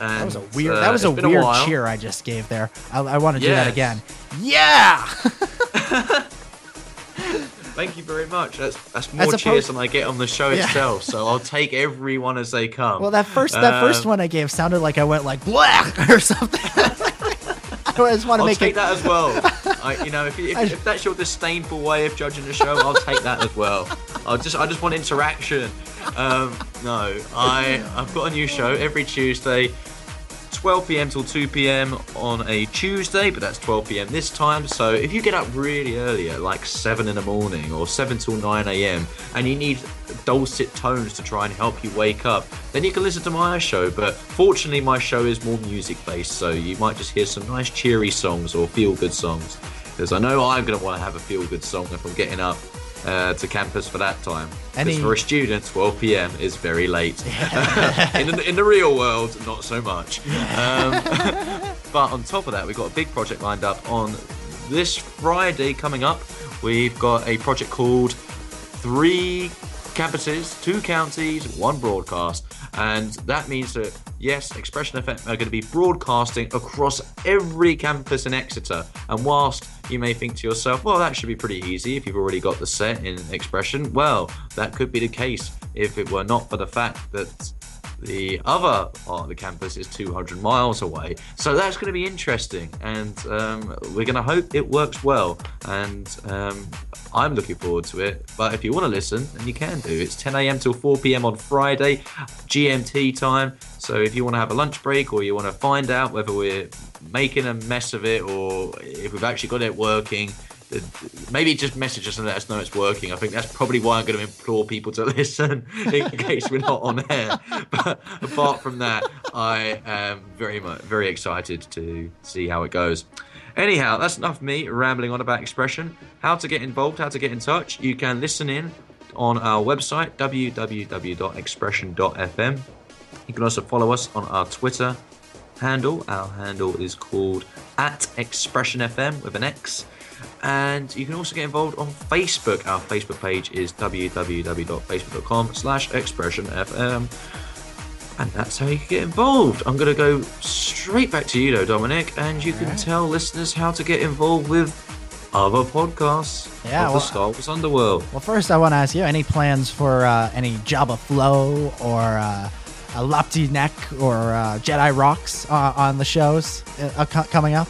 And, and, that was a weird. Uh, that was a weird a cheer I just gave there. I, I want to do that again. Yeah. Thank you very much. That's that's more opposed- cheers than I get on the show yeah. itself. So I'll take everyone as they come. Well, that first that first um, one I gave sounded like I went like black or something. I just want to I'll make take it... that as well. I, you know, if, if, if, that's your disdainful way of judging the show, I'll take that as well. I just I just want interaction. Um, no, I I've got a new show every Tuesday. 12 p.m. till 2 p.m. on a Tuesday, but that's 12 p.m. this time. So if you get up really early, at like 7 in the morning or 7 till 9 a.m., and you need dulcet tones to try and help you wake up, then you can listen to my show. But fortunately, my show is more music based, so you might just hear some nice cheery songs or feel good songs. Because I know I'm going to want to have a feel good song if I'm getting up uh, to campus for that time. Because for a student, 12 p.m. is very late. in, the, in the real world, not so much. Um, but on top of that, we've got a big project lined up on this Friday coming up. We've got a project called Three Campuses, Two Counties, One Broadcast. And that means that, yes, Expression FM are going to be broadcasting across every campus in Exeter. And whilst you may think to yourself, well, that should be pretty easy if you've already got the set in Expression, well, that could be the case if it were not for the fact that the other part of the campus is 200 miles away. So that's going to be interesting, and um, we're going to hope it works well. And um, I'm looking forward to it. But if you want to listen, then you can do. It's 10 a.m. till 4 p.m. on Friday, GMT time. So if you want to have a lunch break or you want to find out whether we're making a mess of it or if we've actually got it working, maybe just message us and let us know it's working. I think that's probably why I'm going to implore people to listen in case we're not on air. But apart from that, I am very much very excited to see how it goes. Anyhow, that's enough me rambling on about expression. How to get involved, how to get in touch. You can listen in on our website www.expression.fm. You can also follow us on our Twitter handle. Our handle is called at ExpressionFM with an X. And you can also get involved on Facebook. Our Facebook page is www.facebook.com slash expressionfm. And that's how you can get involved. I'm going to go straight back to you, though, Dominic, and you can tell listeners how to get involved with other podcasts yeah, of well, the Star Wars Underworld. Well, first, I want to ask you any plans for uh, any Jabba Flow or uh, a Lapti Nek or uh, Jedi Rocks uh, on the shows uh, coming up?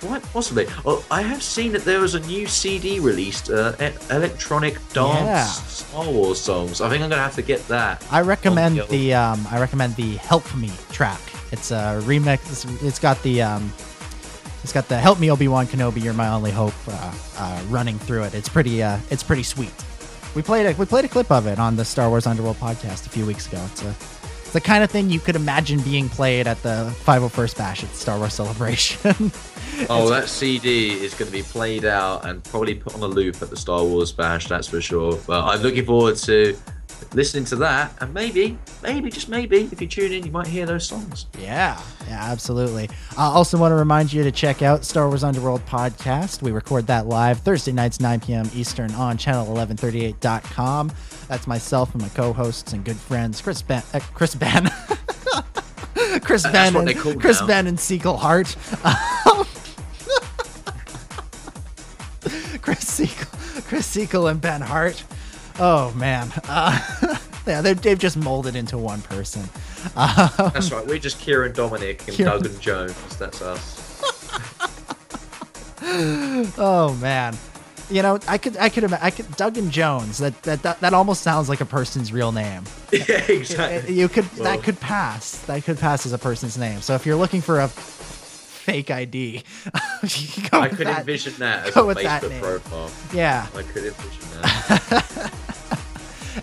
Quite possibly. Well, I have seen that there was a new CD released, uh, electronic dance Yeah. Star Wars songs. I think I'm gonna have to get that. I recommend on the um, I recommend the Help Me track. It's a remix. It's, it's got the um, it's got the Help Me Obi Wan Kenobi, You're My Only Hope uh, uh, running through it. It's pretty uh, it's pretty sweet. We played a we played a clip of it on the Star Wars Underworld podcast a few weeks ago. It's a the kind of thing you could imagine being played at the 501st Bash at Star Wars Celebration. Oh, that CD is going to be played out and probably put on a loop at the Star Wars Bash. That's for sure. But I'm looking forward to listening to that, and maybe, maybe just maybe, if you tune in, you might hear those songs. Yeah, yeah, absolutely. I also want to remind you to check out Star Wars Underworld podcast. We record that live Thursday nights, 9 p.m. Eastern on channel1138.com. That's myself and my co-hosts and good friends, Chris Ben, uh, Chris Ben, Chris That's Ben, and, Chris now. Ben and Sequel Hart. Chris Sequel, Chris Sequel and Ben Hart. Oh man, uh, yeah, they've, they've just molded into one person. Um, That's right. We're just Ciaran Dominic and Ciaran- Doug and Jones. That's us. Oh man, you know I could I could I could Duggan Jones. That that that, that almost sounds like a person's real name. yeah, exactly. You could Well- that could pass. That could pass as a person's name. So if you're looking for a fake ID, you I could that. envision that as a Facebook profile. Yeah. I could envision that.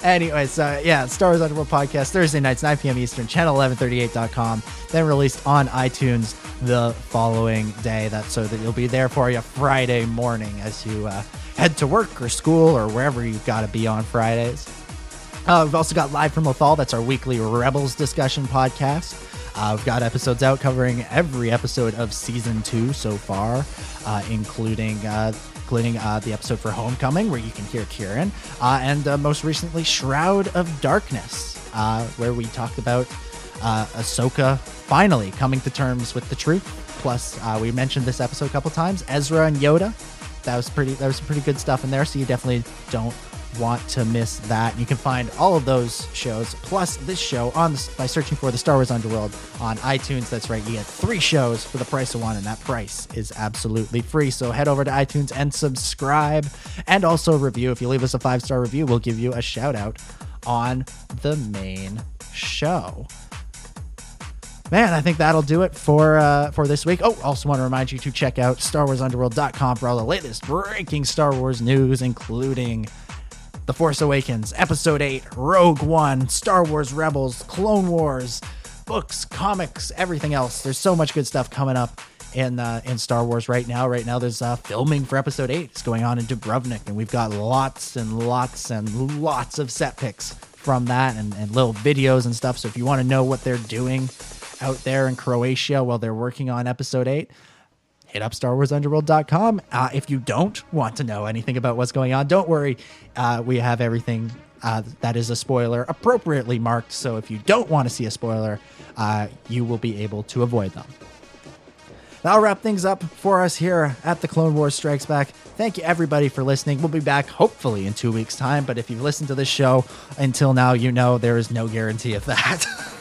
Anyways, so yeah, Star Wars Underworld podcast Thursday nights, 9 p.m. Eastern, channel1138.com. Then released on iTunes the following day. That's so that you'll be there for you Friday morning as you uh, head to work or school or wherever you've got to be on Fridays. Uh, we've also got Live from Lothal. That's our weekly Rebels discussion podcast. Uh, we've got episodes out covering every episode of season two so far, uh, including uh, including uh, the episode for Homecoming, where you can hear Ciaran, uh, and uh, most recently Shroud of Darkness, uh, where we talked about uh, Ahsoka finally coming to terms with the truth. Plus, uh, we mentioned this episode a couple times. Ezra and Yoda. That was pretty. That was some pretty good stuff in there. So you definitely don't want to miss that. You can find all of those shows plus this show on by searching for the Star Wars Underworld on iTunes. That's right. You get three shows for the price of one, and that price is absolutely free. So head over to iTunes and subscribe, and also review. If you leave us a five star review, we'll give you a shout out on the main show. Man, I think that'll do it for uh, for this week. Oh, also want to remind you to check out StarWarsUnderworld.com for all the latest breaking Star Wars news, including The Force Awakens, Episode 8, Rogue One, Star Wars Rebels, Clone Wars, books, comics, everything else. There's so much good stuff coming up in uh, in Star Wars right now. Right now, there's uh, filming for Episode 8. It's going on in Dubrovnik, and we've got lots and lots and lots of set pics from that and, and little videos and stuff. So if you want to know what they're doing out there in Croatia while they're working on Episode 8, hit up StarWarsUnderworld.com. Uh, if you don't want to know anything about what's going on, don't worry. Uh, we have everything uh, that is a spoiler appropriately marked. So if you don't want to see a spoiler, uh, you will be able to avoid them. That'll wrap things up for us here at the Clone Wars Strikes Back. Thank you everybody for listening. We'll be back hopefully in two weeks' time. But if you've listened to this show until now, you know there is no guarantee of that.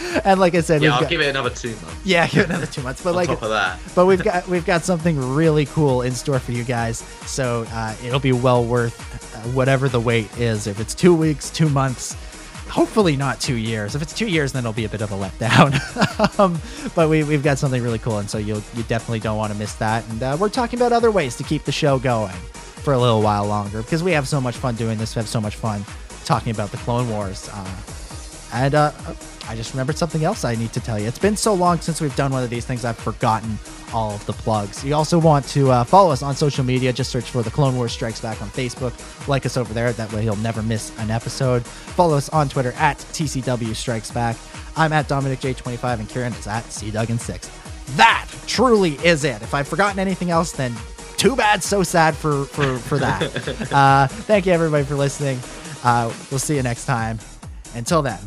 and like I said, yeah, we've I'll got- give it another two months. yeah, give it another two months. But like, top of that. but we've got we've got something really cool in store for you guys. So uh, it'll be well worth uh, whatever the wait is. If it's two weeks, two months, hopefully not two years. If it's two years, then it'll be a bit of a letdown. um, but we, we've got something really cool, and so you you definitely don't want to miss that. And uh, we're talking about other ways to keep the show going for a little while longer because we have so much fun doing this. We have so much fun talking about the Clone Wars. Uh, and uh, I just remembered something else I need to tell you. It's been so long since we've done one of these things, I've forgotten all of the plugs. You also want to uh, follow us on social media. Just search for the Clone Wars Strikes Back on Facebook. Like us over there. That way you'll never miss an episode. Follow us on Twitter at TCW Strikes Back. I'm at Dominic J25 and Ciaran is at C Duggan6. That truly is it. If I've forgotten anything else, then too bad, so sad for for for that. uh, thank you everybody for listening. Uh, we'll see you next time. Until then,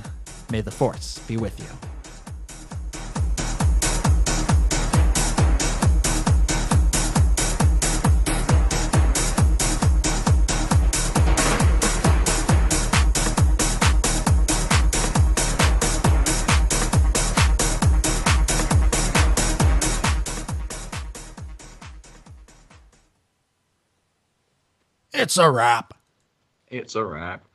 may the force be with you. It's a wrap. It's a wrap.